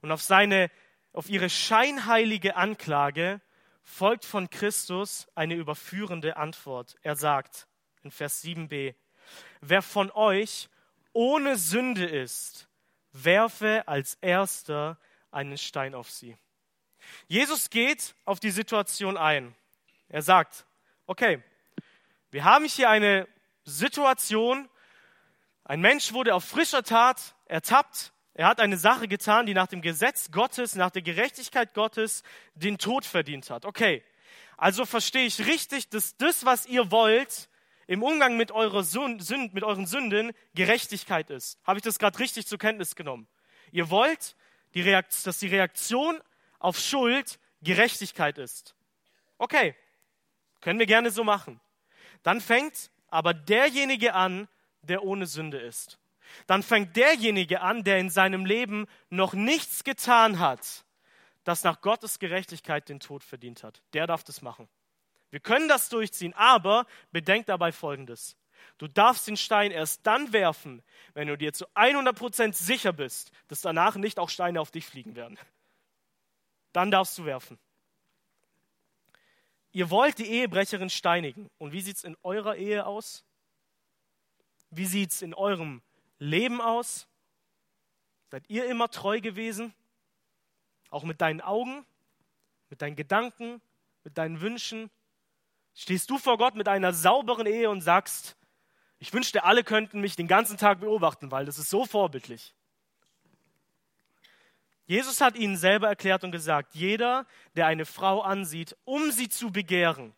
Und auf seine, auf ihre scheinheilige Anklage folgt von Christus eine überführende Antwort. Er sagt in Vers 7b, wer von euch ohne Sünde ist, werfe als erster einen Stein auf sie. Jesus geht auf die Situation ein. Er sagt, okay, wir haben hier eine Situation, ein Mensch wurde auf frischer Tat ertappt, er hat eine Sache getan, die nach dem Gesetz Gottes, nach der Gerechtigkeit Gottes den Tod verdient hat. Okay, also verstehe ich richtig, dass das, was ihr wollt, im Umgang mit, eurer Sünd, mit euren Sünden Gerechtigkeit ist. Habe ich das gerade richtig zur Kenntnis genommen? Ihr wollt, die dass die Reaktion auf Schuld Gerechtigkeit ist. Okay, können wir gerne so machen. Dann fängt aber derjenige an, der ohne Sünde ist. Dann fängt derjenige an, der in seinem Leben noch nichts getan hat, das nach Gottes Gerechtigkeit den Tod verdient hat. Der darf das machen. Wir können das durchziehen, aber bedenk dabei Folgendes. Du darfst den Stein erst dann werfen, wenn du dir zu 100% sicher bist, dass danach nicht auch Steine auf dich fliegen werden dann darfst du werfen. Ihr wollt die Ehebrecherin steinigen. Und wie sieht es in eurer Ehe aus? Wie sieht es in eurem Leben aus? Seid ihr immer treu gewesen? Auch mit deinen Augen, mit deinen Gedanken, mit deinen Wünschen? Stehst du vor Gott mit einer sauberen Ehe und sagst, ich wünschte, alle könnten mich den ganzen Tag beobachten, weil das ist so vorbildlich. Jesus hat ihnen selber erklärt und gesagt, jeder, der eine Frau ansieht, um sie zu begehren,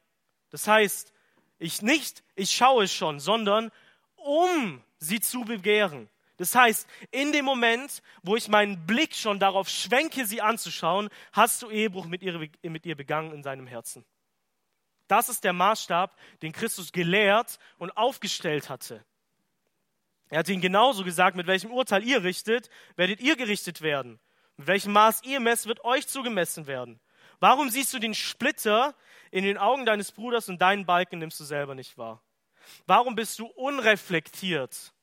das heißt, ich nicht, ich schaue schon, sondern um sie zu begehren. Das heißt, in dem Moment, wo ich meinen Blick schon darauf schwenke, sie anzuschauen, hast du Ehebruch mit ihr, mit ihr begangen in seinem Herzen. Das ist der Maßstab, den Christus gelehrt und aufgestellt hatte. Er hat ihnen genauso gesagt, mit welchem Urteil ihr richtet, werdet ihr gerichtet werden. Mit welchem Maß ihr messt, wird euch zugemessen werden. Warum siehst du den Splitter in den Augen deines Bruders und deinen Balken nimmst du selber nicht wahr? Warum bist du unreflektiert,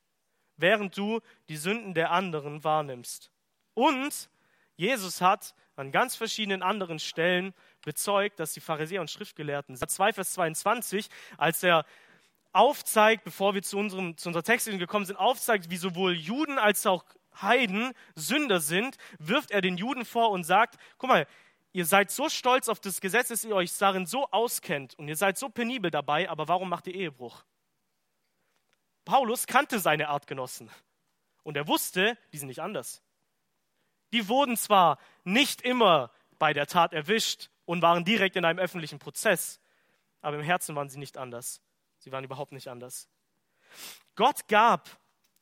während du die Sünden der anderen wahrnimmst? Und Jesus hat an ganz verschiedenen anderen Stellen bezeugt, dass die Pharisäer und Schriftgelehrten, 2 Vers 22, als er aufzeigt, bevor wir zu, unserem, zu unserer Textlesung gekommen sind, aufzeigt, wie sowohl Juden als auch Heiden Sünder sind, wirft er den Juden vor und sagt, guck mal, ihr seid so stolz auf das Gesetz, dass ihr euch darin so auskennt und ihr seid so penibel dabei, aber warum macht ihr Ehebruch? Paulus kannte seine Artgenossen und er wusste, die sind nicht anders. Die wurden zwar nicht immer bei der Tat erwischt und waren direkt in einem öffentlichen Prozess, aber im Herzen waren sie nicht anders. Sie waren überhaupt nicht anders. Gott gab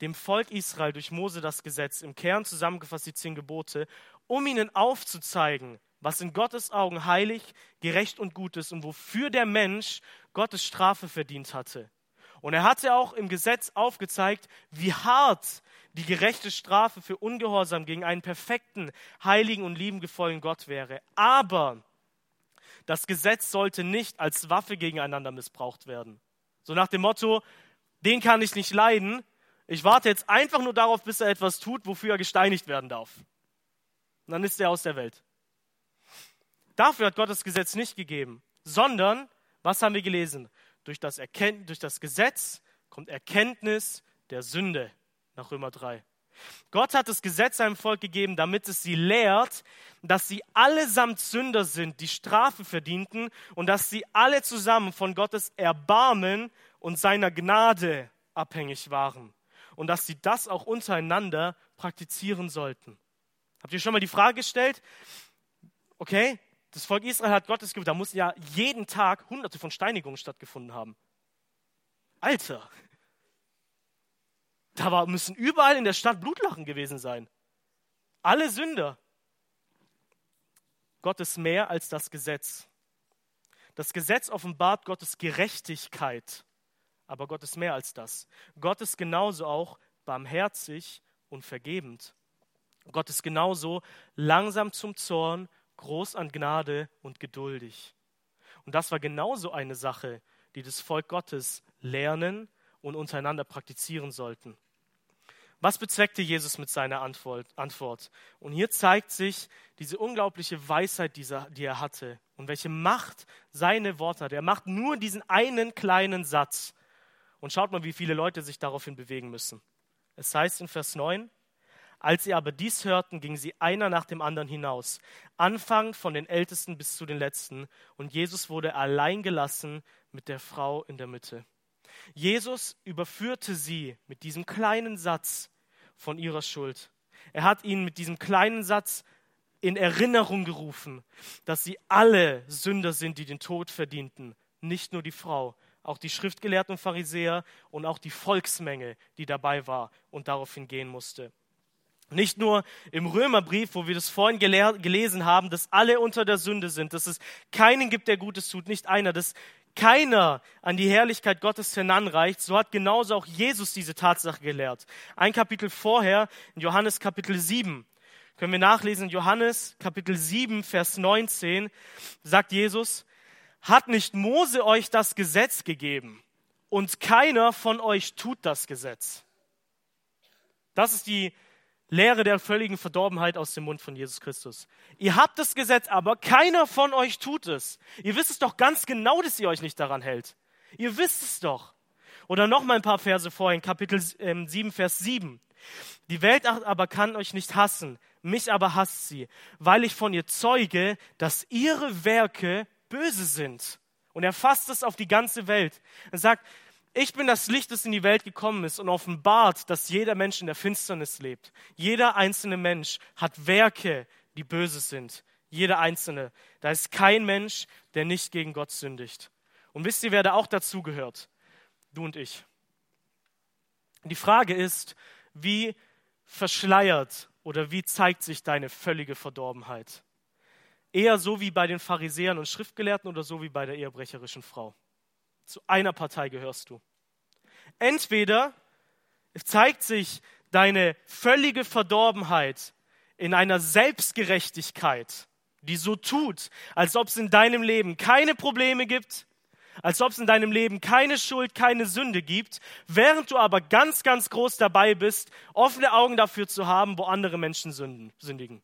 dem Volk Israel durch Mose das Gesetz, im Kern zusammengefasst die zehn Gebote, um ihnen aufzuzeigen, was in Gottes Augen heilig, gerecht und gut ist und wofür der Mensch Gottes Strafe verdient hatte. Und er hatte auch im Gesetz aufgezeigt, wie hart die gerechte Strafe für Ungehorsam gegen einen perfekten, heiligen und liebengevollen Gott wäre. Aber das Gesetz sollte nicht als Waffe gegeneinander missbraucht werden. So nach dem Motto, den kann ich nicht leiden, ich warte jetzt einfach nur darauf, bis er etwas tut, wofür er gesteinigt werden darf. Und dann ist er aus der Welt. Dafür hat Gott das Gesetz nicht gegeben, sondern, was haben wir gelesen? Durch das, Erkennt durch das Gesetz kommt Erkenntnis der Sünde nach Römer 3. Gott hat das Gesetz seinem Volk gegeben, damit es sie lehrt, dass sie allesamt Sünder sind, die Strafe verdienten und dass sie alle zusammen von Gottes Erbarmen und seiner Gnade abhängig waren und dass sie das auch untereinander praktizieren sollten. Habt ihr schon mal die Frage gestellt? Okay, das Volk Israel hat Gottes Gebot, da muss ja jeden Tag hunderte von Steinigungen stattgefunden haben. Alter, da war, müssen überall in der Stadt Blutlachen gewesen sein. Alle Sünder. Gott ist mehr als das Gesetz. Das Gesetz offenbart Gottes Gerechtigkeit, aber Gott ist mehr als das. Gott ist genauso auch barmherzig und vergebend. Gott ist genauso langsam zum Zorn, groß an Gnade und geduldig. Und das war genauso eine Sache, die das Volk Gottes lernen und untereinander praktizieren sollten. Was bezweckte Jesus mit seiner Antwort? Und hier zeigt sich diese unglaubliche Weisheit, die er hatte und welche Macht seine Worte hat. Er macht nur diesen einen kleinen Satz. Und schaut mal, wie viele Leute sich daraufhin bewegen müssen. Es heißt in Vers 9, als sie aber dies hörten, gingen sie einer nach dem anderen hinaus, anfangend von den Ältesten bis zu den Letzten, und Jesus wurde allein gelassen mit der Frau in der Mitte. Jesus überführte sie mit diesem kleinen Satz von ihrer Schuld. Er hat ihnen mit diesem kleinen Satz in Erinnerung gerufen, dass sie alle Sünder sind, die den Tod verdienten, nicht nur die Frau, auch die Schriftgelehrten und Pharisäer und auch die Volksmenge, die dabei war und daraufhin gehen musste. Nicht nur im Römerbrief, wo wir das vorhin gelesen haben, dass alle unter der Sünde sind, dass es keinen gibt, der Gutes tut, nicht einer, dass keiner an die Herrlichkeit Gottes hinanreicht, so hat genauso auch Jesus diese Tatsache gelehrt. Ein Kapitel vorher, in Johannes Kapitel 7, können wir nachlesen, Johannes Kapitel 7, Vers 19, sagt Jesus, hat nicht Mose euch das Gesetz gegeben und keiner von euch tut das Gesetz. Das ist die Lehre der völligen Verdorbenheit aus dem Mund von Jesus Christus. Ihr habt das Gesetz, aber keiner von euch tut es. Ihr wisst es doch ganz genau, dass ihr euch nicht daran hält. Ihr wisst es doch. Oder noch mal ein paar Verse vorhin, Kapitel 7, ähm, Vers 7. Die Welt aber kann euch nicht hassen, mich aber hasst sie, weil ich von ihr zeuge, dass ihre Werke böse sind. Und er fasst es auf die ganze Welt. Er sagt, ich bin das Licht, das in die Welt gekommen ist und offenbart, dass jeder Mensch in der Finsternis lebt. Jeder einzelne Mensch hat Werke, die böse sind. Jeder einzelne. Da ist kein Mensch, der nicht gegen Gott sündigt. Und wisst ihr, wer da auch dazugehört? Du und ich. Die Frage ist, wie verschleiert oder wie zeigt sich deine völlige Verdorbenheit? Eher so wie bei den Pharisäern und Schriftgelehrten oder so wie bei der ehebrecherischen Frau? Zu einer Partei gehörst du. Entweder zeigt sich deine völlige Verdorbenheit in einer Selbstgerechtigkeit, die so tut, als ob es in deinem Leben keine Probleme gibt, als ob es in deinem Leben keine Schuld, keine Sünde gibt, während du aber ganz, ganz groß dabei bist, offene Augen dafür zu haben, wo andere Menschen sünden, sündigen.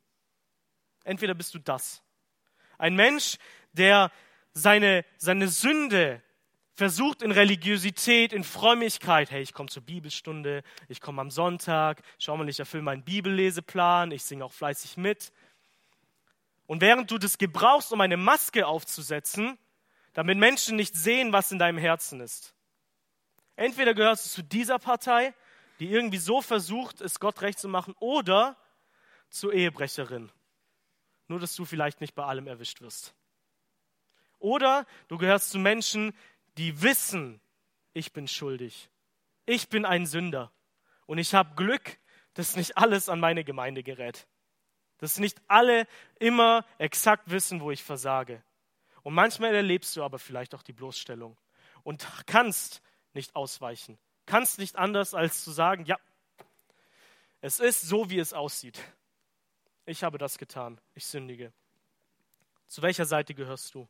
Entweder bist du das. Ein Mensch, der seine, seine Sünde versucht in Religiosität, in Frömmigkeit, hey, ich komme zur Bibelstunde, ich komme am Sonntag, schau mal, ich erfülle meinen Bibelleseplan, ich singe auch fleißig mit. Und während du das gebrauchst, um eine Maske aufzusetzen, damit Menschen nicht sehen, was in deinem Herzen ist. Entweder gehörst du zu dieser Partei, die irgendwie so versucht, es Gott recht zu machen, oder zur Ehebrecherin. Nur, dass du vielleicht nicht bei allem erwischt wirst. Oder du gehörst zu Menschen, die wissen, ich bin schuldig. Ich bin ein Sünder. Und ich habe Glück, dass nicht alles an meine Gemeinde gerät. Dass nicht alle immer exakt wissen, wo ich versage. Und manchmal erlebst du aber vielleicht auch die Bloßstellung und kannst nicht ausweichen. Kannst nicht anders, als zu sagen, ja, es ist so, wie es aussieht. Ich habe das getan. Ich sündige. Zu welcher Seite gehörst du?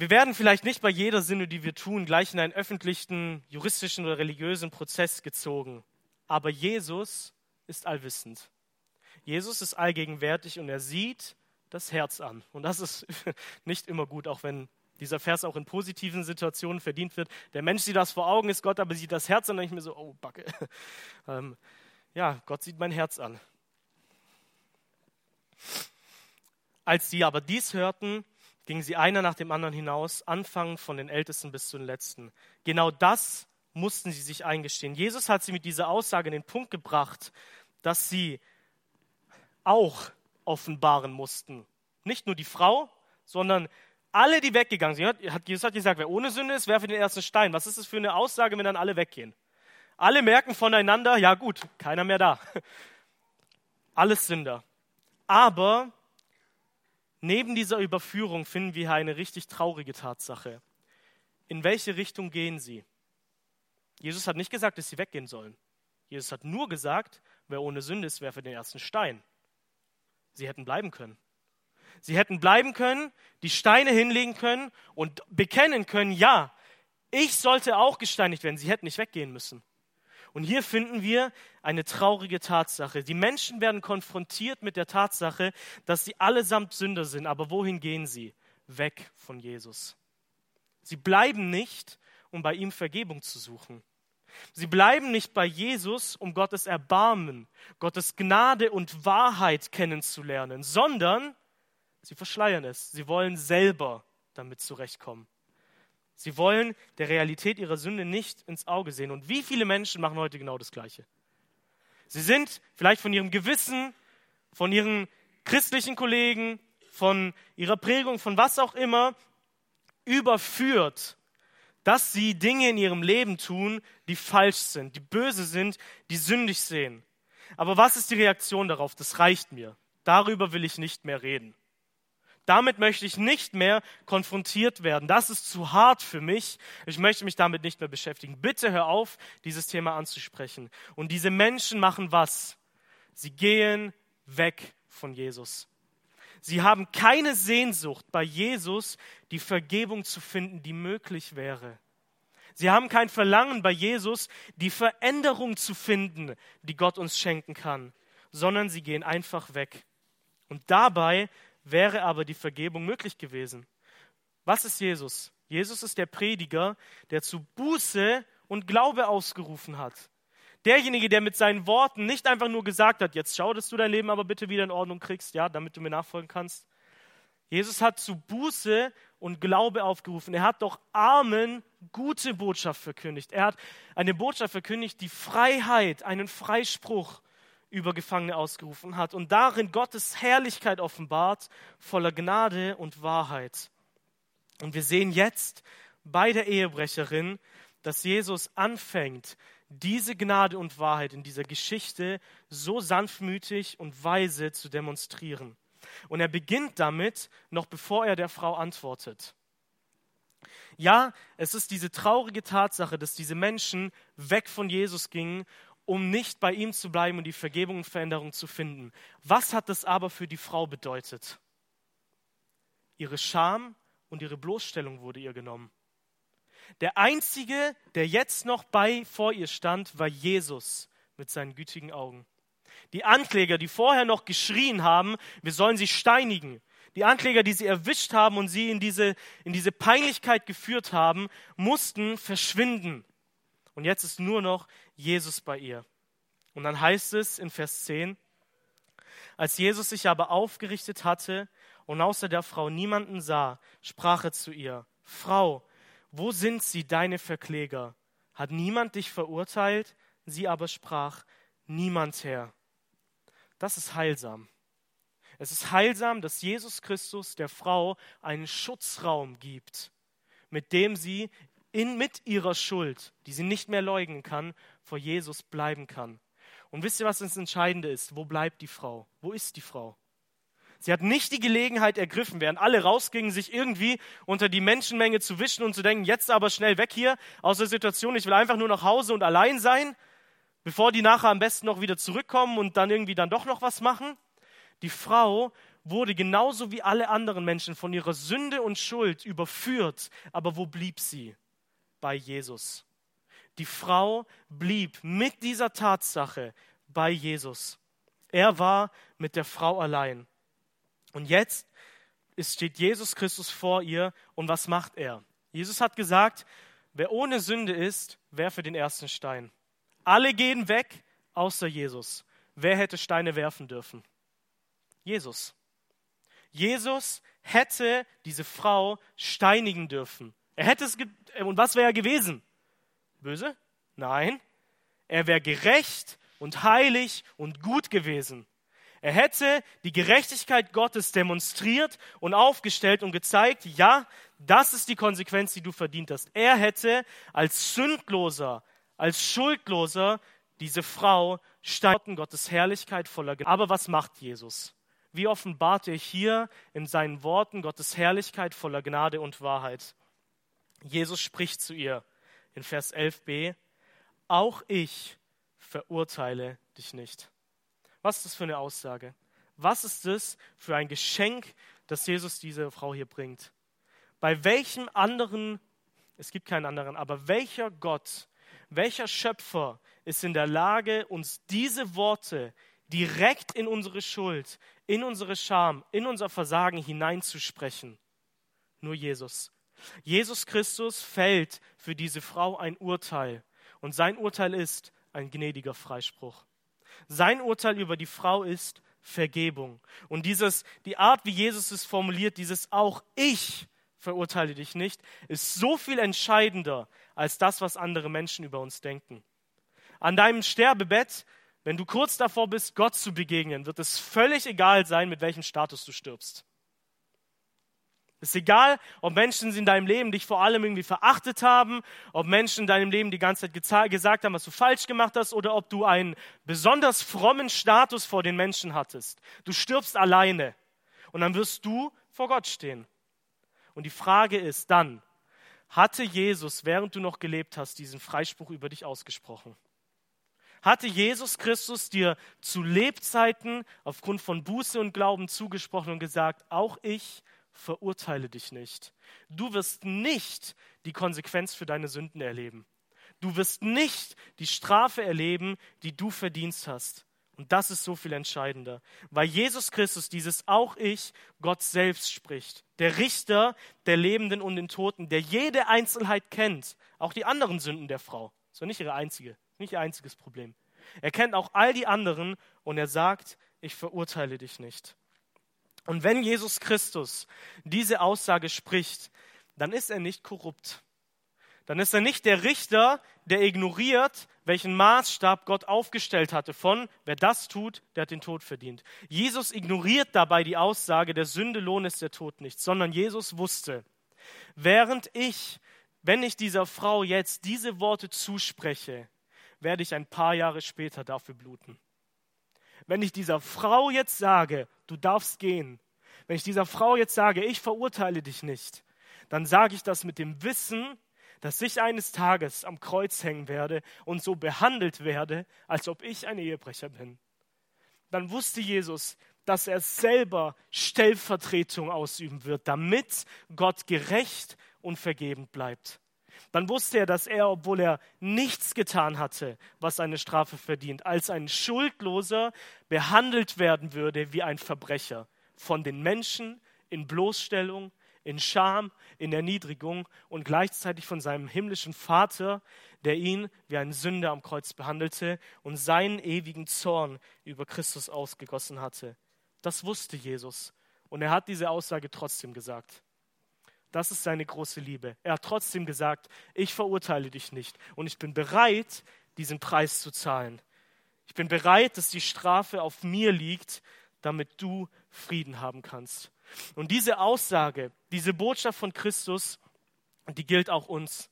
Wir werden vielleicht nicht bei jeder Sünde, die wir tun, gleich in einen öffentlichen, juristischen oder religiösen Prozess gezogen. Aber Jesus ist allwissend. Jesus ist allgegenwärtig und er sieht das Herz an. Und das ist nicht immer gut, auch wenn dieser Vers auch in positiven Situationen verdient wird. Der Mensch sieht das vor Augen, ist Gott, aber sieht das Herz an und ich mir so, oh, Backe. Ähm, ja, Gott sieht mein Herz an. Als sie aber dies hörten, gingen sie einer nach dem anderen hinaus, anfangen von den Ältesten bis zu den Letzten. Genau das mussten sie sich eingestehen. Jesus hat sie mit dieser Aussage in den Punkt gebracht, dass sie auch offenbaren mussten. Nicht nur die Frau, sondern alle, die weggegangen sind. Jesus hat gesagt, wer ohne Sünde ist, werfe den ersten Stein. Was ist das für eine Aussage, wenn dann alle weggehen? Alle merken voneinander, ja gut, keiner mehr da. Alles Sünder. Aber Neben dieser Überführung finden wir hier eine richtig traurige Tatsache. In welche Richtung gehen sie? Jesus hat nicht gesagt, dass sie weggehen sollen. Jesus hat nur gesagt, wer ohne Sünde ist, werfe den ersten Stein. Sie hätten bleiben können. Sie hätten bleiben können, die Steine hinlegen können und bekennen können, ja, ich sollte auch gesteinigt werden. Sie hätten nicht weggehen müssen. Und hier finden wir eine traurige Tatsache. Die Menschen werden konfrontiert mit der Tatsache, dass sie allesamt Sünder sind. Aber wohin gehen sie? Weg von Jesus. Sie bleiben nicht, um bei ihm Vergebung zu suchen. Sie bleiben nicht bei Jesus, um Gottes Erbarmen, Gottes Gnade und Wahrheit kennenzulernen, sondern sie verschleiern es. Sie wollen selber damit zurechtkommen. Sie wollen der Realität ihrer Sünde nicht ins Auge sehen. Und wie viele Menschen machen heute genau das Gleiche? Sie sind vielleicht von ihrem Gewissen, von ihren christlichen Kollegen, von ihrer Prägung, von was auch immer, überführt, dass sie Dinge in ihrem Leben tun, die falsch sind, die böse sind, die sündig sehen. Aber was ist die Reaktion darauf? Das reicht mir. Darüber will ich nicht mehr reden. Damit möchte ich nicht mehr konfrontiert werden. Das ist zu hart für mich. Ich möchte mich damit nicht mehr beschäftigen. Bitte hör auf, dieses Thema anzusprechen. Und diese Menschen machen was? Sie gehen weg von Jesus. Sie haben keine Sehnsucht bei Jesus, die Vergebung zu finden, die möglich wäre. Sie haben kein Verlangen bei Jesus, die Veränderung zu finden, die Gott uns schenken kann, sondern sie gehen einfach weg. Und dabei wäre aber die Vergebung möglich gewesen. Was ist Jesus? Jesus ist der Prediger, der zu Buße und Glaube ausgerufen hat. Derjenige, der mit seinen Worten nicht einfach nur gesagt hat, jetzt schau, dass du dein Leben aber bitte wieder in Ordnung kriegst, ja, damit du mir nachfolgen kannst. Jesus hat zu Buße und Glaube aufgerufen. Er hat doch Armen gute Botschaft verkündigt. Er hat eine Botschaft verkündigt, die Freiheit, einen Freispruch über Gefangene ausgerufen hat und darin Gottes Herrlichkeit offenbart, voller Gnade und Wahrheit. Und wir sehen jetzt bei der Ehebrecherin, dass Jesus anfängt, diese Gnade und Wahrheit in dieser Geschichte so sanftmütig und weise zu demonstrieren. Und er beginnt damit, noch bevor er der Frau antwortet. Ja, es ist diese traurige Tatsache, dass diese Menschen weg von Jesus gingen um nicht bei ihm zu bleiben und die Vergebung und Veränderung zu finden. Was hat das aber für die Frau bedeutet? Ihre Scham und ihre Bloßstellung wurde ihr genommen. Der einzige, der jetzt noch bei vor ihr stand, war Jesus mit seinen gütigen Augen. Die Ankläger, die vorher noch geschrien haben, wir sollen sie steinigen, die Ankläger, die sie erwischt haben und sie in diese, in diese Peinlichkeit geführt haben, mussten verschwinden. Und jetzt ist nur noch Jesus bei ihr. Und dann heißt es in Vers 10, als Jesus sich aber aufgerichtet hatte und außer der Frau niemanden sah, sprach er zu ihr, Frau, wo sind sie, deine Verkläger? Hat niemand dich verurteilt? Sie aber sprach, niemand Herr. Das ist heilsam. Es ist heilsam, dass Jesus Christus der Frau einen Schutzraum gibt, mit dem sie in, mit ihrer Schuld, die sie nicht mehr leugnen kann, vor Jesus bleiben kann. Und wisst ihr, was das Entscheidende ist? Wo bleibt die Frau? Wo ist die Frau? Sie hat nicht die Gelegenheit ergriffen, während alle rausgingen, sich irgendwie unter die Menschenmenge zu wischen und zu denken, jetzt aber schnell weg hier aus der Situation, ich will einfach nur nach Hause und allein sein, bevor die nachher am besten noch wieder zurückkommen und dann irgendwie dann doch noch was machen. Die Frau wurde genauso wie alle anderen Menschen von ihrer Sünde und Schuld überführt, aber wo blieb sie? Bei Jesus. Die Frau blieb mit dieser Tatsache bei Jesus. Er war mit der Frau allein. Und jetzt steht Jesus Christus vor ihr und was macht er? Jesus hat gesagt, wer ohne Sünde ist, werfe den ersten Stein. Alle gehen weg, außer Jesus. Wer hätte Steine werfen dürfen? Jesus. Jesus hätte diese Frau steinigen dürfen. Er hätte es und was wäre er gewesen? Böse? Nein. Er wäre gerecht und heilig und gut gewesen. Er hätte die Gerechtigkeit Gottes demonstriert und aufgestellt und gezeigt, ja, das ist die Konsequenz, die du verdient hast. Er hätte als sündloser, als schuldloser diese Frau steigern Gottes Herrlichkeit voller Gnade. Aber was macht Jesus? Wie offenbart er hier in seinen Worten Gottes Herrlichkeit voller Gnade und Wahrheit? Jesus spricht zu ihr in Vers 11b, auch ich verurteile dich nicht. Was ist das für eine Aussage? Was ist das für ein Geschenk, das Jesus dieser Frau hier bringt? Bei welchem anderen, es gibt keinen anderen, aber welcher Gott, welcher Schöpfer ist in der Lage, uns diese Worte direkt in unsere Schuld, in unsere Scham, in unser Versagen hineinzusprechen? Nur Jesus. Jesus Christus fällt für diese Frau ein Urteil. Und sein Urteil ist ein gnädiger Freispruch. Sein Urteil über die Frau ist Vergebung. Und dieses, die Art, wie Jesus es formuliert, dieses auch ich verurteile dich nicht, ist so viel entscheidender als das, was andere Menschen über uns denken. An deinem Sterbebett, wenn du kurz davor bist, Gott zu begegnen, wird es völlig egal sein, mit welchem Status du stirbst. Ist egal, ob Menschen in deinem Leben dich vor allem irgendwie verachtet haben, ob Menschen in deinem Leben die ganze Zeit gesagt haben, was du falsch gemacht hast, oder ob du einen besonders frommen Status vor den Menschen hattest. Du stirbst alleine und dann wirst du vor Gott stehen. Und die Frage ist dann, hatte Jesus, während du noch gelebt hast, diesen Freispruch über dich ausgesprochen? Hatte Jesus Christus dir zu Lebzeiten aufgrund von Buße und Glauben zugesprochen und gesagt, auch ich verurteile dich nicht. Du wirst nicht die Konsequenz für deine Sünden erleben. Du wirst nicht die Strafe erleben, die du verdienst hast. Und das ist so viel entscheidender, weil Jesus Christus dieses auch ich, Gott selbst spricht. Der Richter der Lebenden und den Toten, der jede Einzelheit kennt, auch die anderen Sünden der Frau. Das war nicht ihre einzige, nicht ihr einziges Problem. Er kennt auch all die anderen und er sagt, ich verurteile dich nicht. Und wenn Jesus Christus diese Aussage spricht, dann ist er nicht korrupt. Dann ist er nicht der Richter, der ignoriert, welchen Maßstab Gott aufgestellt hatte von, wer das tut, der hat den Tod verdient. Jesus ignoriert dabei die Aussage, der Sünde Lohn ist der Tod nicht, sondern Jesus wusste, während ich, wenn ich dieser Frau jetzt diese Worte zuspreche, werde ich ein paar Jahre später dafür bluten wenn ich dieser Frau jetzt sage, du darfst gehen, wenn ich dieser Frau jetzt sage, ich verurteile dich nicht, dann sage ich das mit dem Wissen, dass ich eines Tages am Kreuz hängen werde und so behandelt werde, als ob ich ein Ehebrecher bin. Dann wusste Jesus, dass er selber Stellvertretung ausüben wird, damit Gott gerecht und vergebend bleibt dann wusste er, dass er, obwohl er nichts getan hatte, was eine Strafe verdient, als ein Schuldloser behandelt werden würde wie ein Verbrecher von den Menschen in Bloßstellung, in Scham, in Erniedrigung und gleichzeitig von seinem himmlischen Vater, der ihn wie ein Sünder am Kreuz behandelte und seinen ewigen Zorn über Christus ausgegossen hatte. Das wusste Jesus und er hat diese Aussage trotzdem gesagt. Das ist seine große Liebe. Er hat trotzdem gesagt, ich verurteile dich nicht und ich bin bereit, diesen Preis zu zahlen. Ich bin bereit, dass die Strafe auf mir liegt, damit du Frieden haben kannst. Und diese Aussage, diese Botschaft von Christus, die gilt auch uns.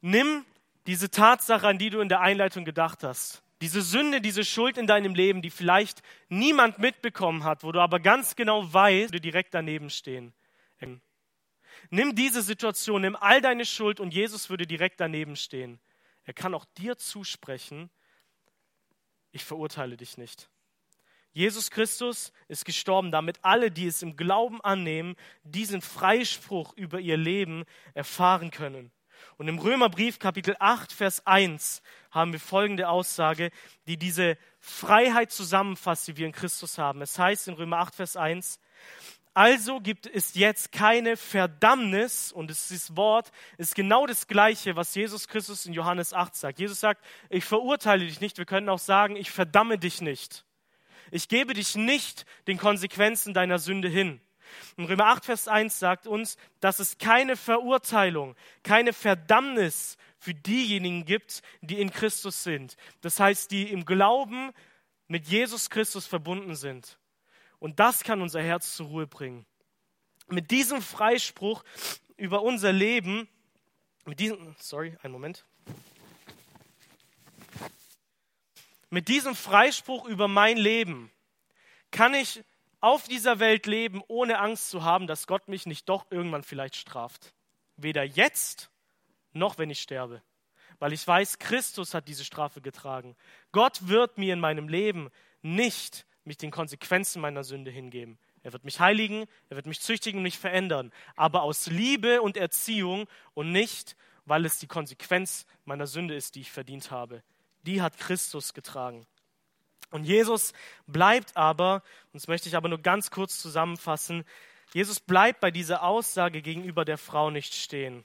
Nimm diese Tatsache, an die du in der Einleitung gedacht hast, diese Sünde, diese Schuld in deinem Leben, die vielleicht niemand mitbekommen hat, wo du aber ganz genau weißt, du direkt daneben stehen. Nimm diese Situation, nimm all deine Schuld und Jesus würde direkt daneben stehen. Er kann auch dir zusprechen, ich verurteile dich nicht. Jesus Christus ist gestorben, damit alle, die es im Glauben annehmen, diesen Freispruch über ihr Leben erfahren können. Und im Römerbrief Kapitel 8, Vers 1 haben wir folgende Aussage, die diese Freiheit zusammenfasst, die wir in Christus haben. Es heißt in Römer 8, Vers 1, also gibt es jetzt keine Verdammnis und dieses Wort ist genau das gleiche, was Jesus Christus in Johannes 8 sagt. Jesus sagt, ich verurteile dich nicht. Wir können auch sagen, ich verdamme dich nicht. Ich gebe dich nicht den Konsequenzen deiner Sünde hin. Und Römer 8, Vers 1 sagt uns, dass es keine Verurteilung, keine Verdammnis für diejenigen gibt, die in Christus sind. Das heißt, die im Glauben mit Jesus Christus verbunden sind. Und das kann unser Herz zur Ruhe bringen. Mit diesem Freispruch über unser Leben, mit diesem, sorry, einen Moment. Mit diesem Freispruch über mein Leben kann ich auf dieser Welt leben, ohne Angst zu haben, dass Gott mich nicht doch irgendwann vielleicht straft. Weder jetzt noch wenn ich sterbe. Weil ich weiß, Christus hat diese Strafe getragen. Gott wird mir in meinem Leben nicht mich den Konsequenzen meiner Sünde hingeben. Er wird mich heiligen, er wird mich züchtigen und mich verändern. Aber aus Liebe und Erziehung und nicht, weil es die Konsequenz meiner Sünde ist, die ich verdient habe die hat Christus getragen. Und Jesus bleibt aber, und das möchte ich aber nur ganz kurz zusammenfassen, Jesus bleibt bei dieser Aussage gegenüber der Frau nicht stehen.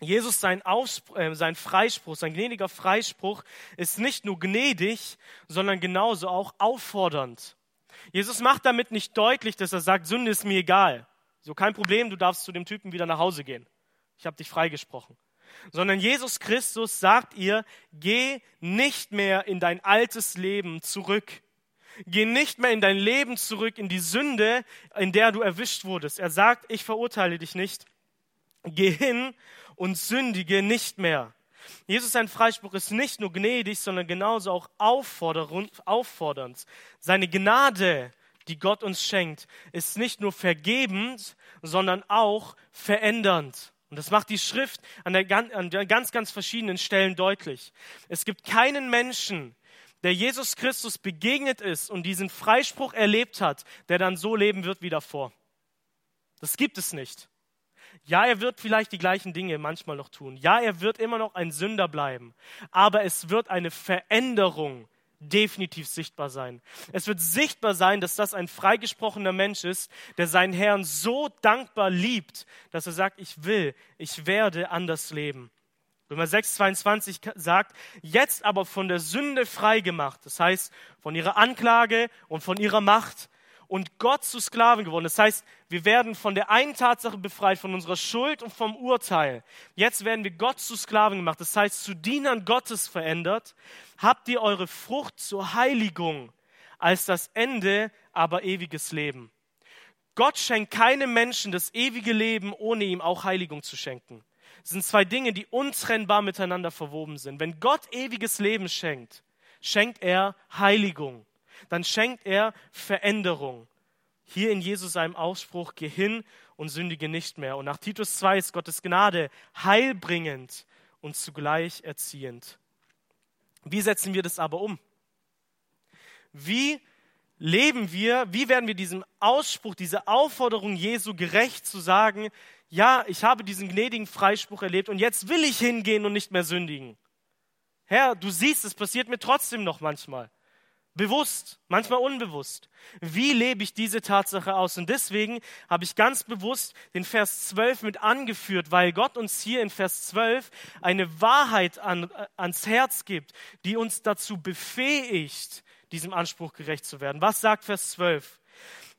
Jesus, sein, Aufspr äh, sein Freispruch, sein gnädiger Freispruch ist nicht nur gnädig, sondern genauso auch auffordernd. Jesus macht damit nicht deutlich, dass er sagt, Sünde ist mir egal. So kein Problem, du darfst zu dem Typen wieder nach Hause gehen. Ich habe dich freigesprochen sondern Jesus Christus sagt ihr, geh nicht mehr in dein altes Leben zurück. Geh nicht mehr in dein Leben zurück, in die Sünde, in der du erwischt wurdest. Er sagt, ich verurteile dich nicht. Geh hin und sündige nicht mehr. Jesus, sein Freispruch ist nicht nur gnädig, sondern genauso auch auffordernd. Seine Gnade, die Gott uns schenkt, ist nicht nur vergebend, sondern auch verändernd. Und das macht die Schrift an, der, an der ganz, ganz verschiedenen Stellen deutlich. Es gibt keinen Menschen, der Jesus Christus begegnet ist und diesen Freispruch erlebt hat, der dann so leben wird wie davor. Das gibt es nicht. Ja, er wird vielleicht die gleichen Dinge manchmal noch tun. Ja, er wird immer noch ein Sünder bleiben. Aber es wird eine Veränderung definitiv sichtbar sein. Es wird sichtbar sein, dass das ein freigesprochener Mensch ist, der seinen Herrn so dankbar liebt, dass er sagt, ich will, ich werde anders leben. Römer 6, 22 sagt, jetzt aber von der Sünde freigemacht, das heißt von ihrer Anklage und von ihrer Macht, und Gott zu Sklaven geworden. Das heißt, wir werden von der einen Tatsache befreit, von unserer Schuld und vom Urteil. Jetzt werden wir Gott zu Sklaven gemacht. Das heißt, zu Dienern Gottes verändert. Habt ihr eure Frucht zur Heiligung, als das Ende aber ewiges Leben. Gott schenkt keinem Menschen das ewige Leben, ohne ihm auch Heiligung zu schenken. Das sind zwei Dinge, die untrennbar miteinander verwoben sind. Wenn Gott ewiges Leben schenkt, schenkt er Heiligung dann schenkt er Veränderung. Hier in Jesus seinem Ausspruch, geh hin und sündige nicht mehr. Und nach Titus 2 ist Gottes Gnade heilbringend und zugleich erziehend. Wie setzen wir das aber um? Wie leben wir, wie werden wir diesem Ausspruch, dieser Aufforderung Jesu gerecht zu sagen, ja, ich habe diesen gnädigen Freispruch erlebt und jetzt will ich hingehen und nicht mehr sündigen. Herr, du siehst, es passiert mir trotzdem noch manchmal. Bewusst, manchmal unbewusst. Wie lebe ich diese Tatsache aus? Und deswegen habe ich ganz bewusst den Vers 12 mit angeführt, weil Gott uns hier in Vers 12 eine Wahrheit an, äh, ans Herz gibt, die uns dazu befähigt, diesem Anspruch gerecht zu werden. Was sagt Vers 12?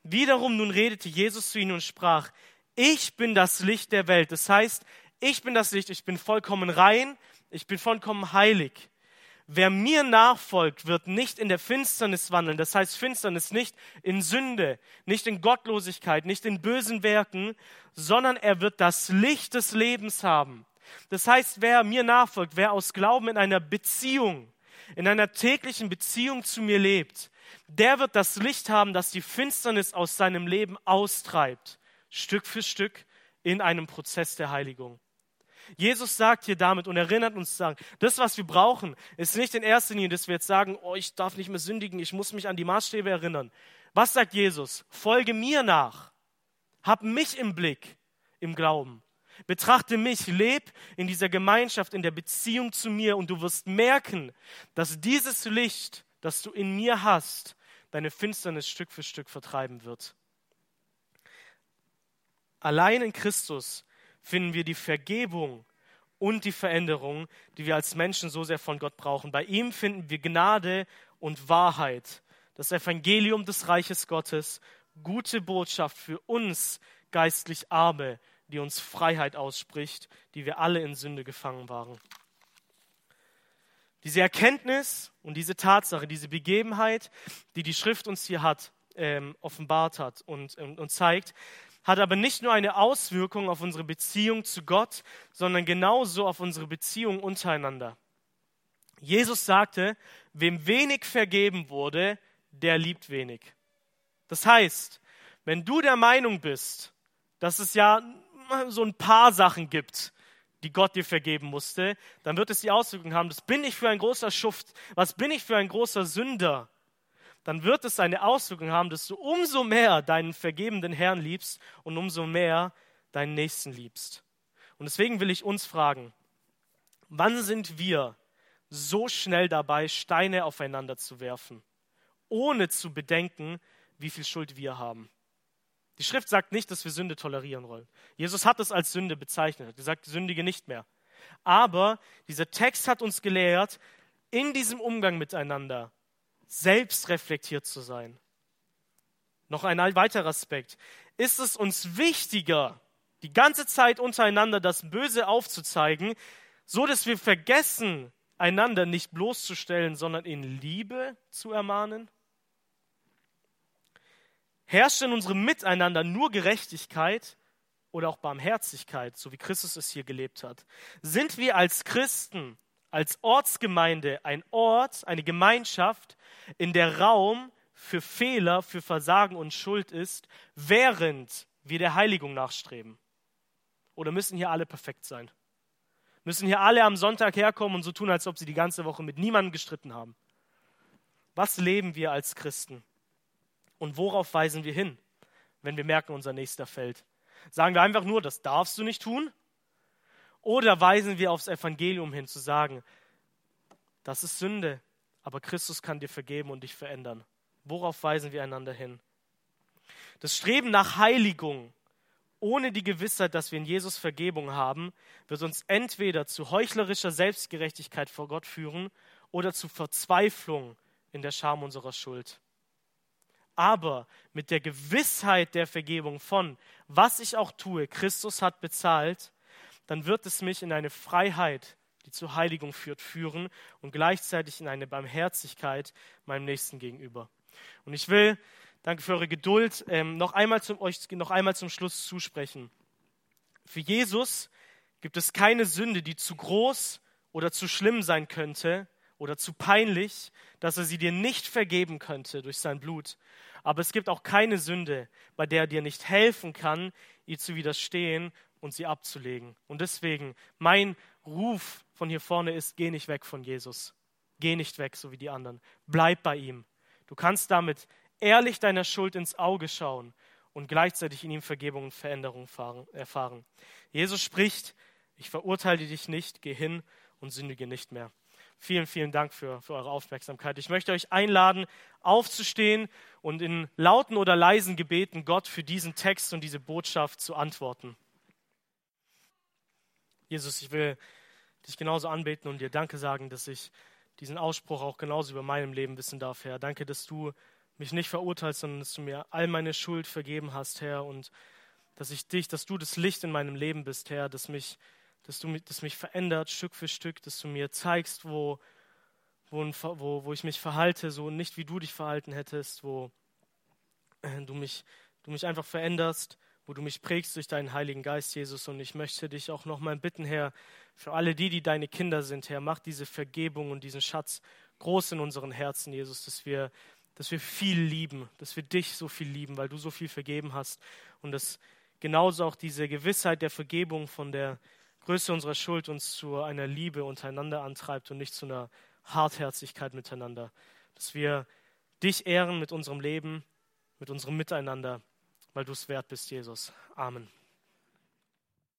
Wiederum nun redete Jesus zu ihnen und sprach, ich bin das Licht der Welt. Das heißt, ich bin das Licht, ich bin vollkommen rein, ich bin vollkommen heilig. Wer mir nachfolgt, wird nicht in der Finsternis wandeln. Das heißt Finsternis nicht in Sünde, nicht in Gottlosigkeit, nicht in bösen Werken, sondern er wird das Licht des Lebens haben. Das heißt, wer mir nachfolgt, wer aus Glauben in einer Beziehung, in einer täglichen Beziehung zu mir lebt, der wird das Licht haben, das die Finsternis aus seinem Leben austreibt, Stück für Stück in einem Prozess der Heiligung. Jesus sagt hier damit und erinnert uns zu sagen, das, was wir brauchen, ist nicht in erster Linie, dass wir jetzt sagen, oh, ich darf nicht mehr sündigen, ich muss mich an die Maßstäbe erinnern. Was sagt Jesus? Folge mir nach. Hab mich im Blick im Glauben. Betrachte mich, leb in dieser Gemeinschaft, in der Beziehung zu mir und du wirst merken, dass dieses Licht, das du in mir hast, deine Finsternis Stück für Stück vertreiben wird. Allein in Christus finden wir die Vergebung und die Veränderung, die wir als Menschen so sehr von Gott brauchen. Bei ihm finden wir Gnade und Wahrheit, das Evangelium des Reiches Gottes, gute Botschaft für uns geistlich Arme, die uns Freiheit ausspricht, die wir alle in Sünde gefangen waren. Diese Erkenntnis und diese Tatsache, diese Begebenheit, die die Schrift uns hier hat, ähm, offenbart hat und, und, und zeigt, hat aber nicht nur eine Auswirkung auf unsere Beziehung zu Gott, sondern genauso auf unsere Beziehung untereinander. Jesus sagte, wem wenig vergeben wurde, der liebt wenig. Das heißt, wenn du der Meinung bist, dass es ja so ein paar Sachen gibt, die Gott dir vergeben musste, dann wird es die Auswirkung haben, das bin ich für ein großer Schuft, was bin ich für ein großer Sünder dann wird es eine Auswirkung haben, dass du umso mehr deinen vergebenden Herrn liebst und umso mehr deinen Nächsten liebst. Und deswegen will ich uns fragen, wann sind wir so schnell dabei, Steine aufeinander zu werfen, ohne zu bedenken, wie viel Schuld wir haben? Die Schrift sagt nicht, dass wir Sünde tolerieren wollen. Jesus hat es als Sünde bezeichnet, hat gesagt, sündige nicht mehr. Aber dieser Text hat uns gelehrt, in diesem Umgang miteinander selbst reflektiert zu sein. Noch ein weiterer Aspekt. Ist es uns wichtiger, die ganze Zeit untereinander das Böse aufzuzeigen, so dass wir vergessen, einander nicht bloßzustellen, sondern in Liebe zu ermahnen? Herrscht in unserem Miteinander nur Gerechtigkeit oder auch Barmherzigkeit, so wie Christus es hier gelebt hat? Sind wir als Christen als Ortsgemeinde ein Ort, eine Gemeinschaft, in der Raum für Fehler, für Versagen und Schuld ist, während wir der Heiligung nachstreben? Oder müssen hier alle perfekt sein? Müssen hier alle am Sonntag herkommen und so tun, als ob sie die ganze Woche mit niemandem gestritten haben? Was leben wir als Christen? Und worauf weisen wir hin, wenn wir merken, unser Nächster fällt? Sagen wir einfach nur, das darfst du nicht tun? Oder weisen wir aufs Evangelium hin, zu sagen, das ist Sünde, aber Christus kann dir vergeben und dich verändern. Worauf weisen wir einander hin? Das Streben nach Heiligung ohne die Gewissheit, dass wir in Jesus Vergebung haben, wird uns entweder zu heuchlerischer Selbstgerechtigkeit vor Gott führen oder zu Verzweiflung in der Scham unserer Schuld. Aber mit der Gewissheit der Vergebung von, was ich auch tue, Christus hat bezahlt, dann wird es mich in eine Freiheit, die zur Heiligung führt, führen und gleichzeitig in eine Barmherzigkeit meinem Nächsten gegenüber. Und ich will, danke für eure Geduld, ähm, noch, einmal zum, euch noch einmal zum Schluss zusprechen. Für Jesus gibt es keine Sünde, die zu groß oder zu schlimm sein könnte oder zu peinlich, dass er sie dir nicht vergeben könnte durch sein Blut. Aber es gibt auch keine Sünde, bei der er dir nicht helfen kann, ihr zu widerstehen und sie abzulegen. Und deswegen, mein Ruf von hier vorne ist, geh nicht weg von Jesus. Geh nicht weg, so wie die anderen. Bleib bei ihm. Du kannst damit ehrlich deiner Schuld ins Auge schauen und gleichzeitig in ihm Vergebung und Veränderung erfahren. Jesus spricht, ich verurteile dich nicht, geh hin und sündige nicht mehr. Vielen, vielen Dank für, für eure Aufmerksamkeit. Ich möchte euch einladen, aufzustehen und in lauten oder leisen Gebeten Gott für diesen Text und diese Botschaft zu antworten. Jesus, ich will dich genauso anbeten und dir Danke sagen, dass ich diesen Ausspruch auch genauso über meinem Leben wissen darf, Herr. Danke, dass du mich nicht verurteilst, sondern dass du mir all meine Schuld vergeben hast, Herr, und dass ich dich, dass du das Licht in meinem Leben bist, Herr, dass mich, dass du das mich verändert Stück für Stück, dass du mir zeigst, wo, wo, wo, wo ich mich verhalte, so nicht wie du dich verhalten hättest, wo äh, du mich, du mich einfach veränderst, wo du mich prägst durch deinen Heiligen Geist, Jesus. Und ich möchte dich auch nochmal bitten, Herr, für alle die, die deine Kinder sind, Herr, mach diese Vergebung und diesen Schatz groß in unseren Herzen, Jesus, dass wir, dass wir viel lieben, dass wir dich so viel lieben, weil du so viel vergeben hast und dass genauso auch diese Gewissheit der Vergebung von der Größe unserer Schuld uns zu einer Liebe untereinander antreibt und nicht zu einer Hartherzigkeit miteinander. Dass wir dich ehren mit unserem Leben, mit unserem Miteinander, weil du es wert bist, Jesus. Amen.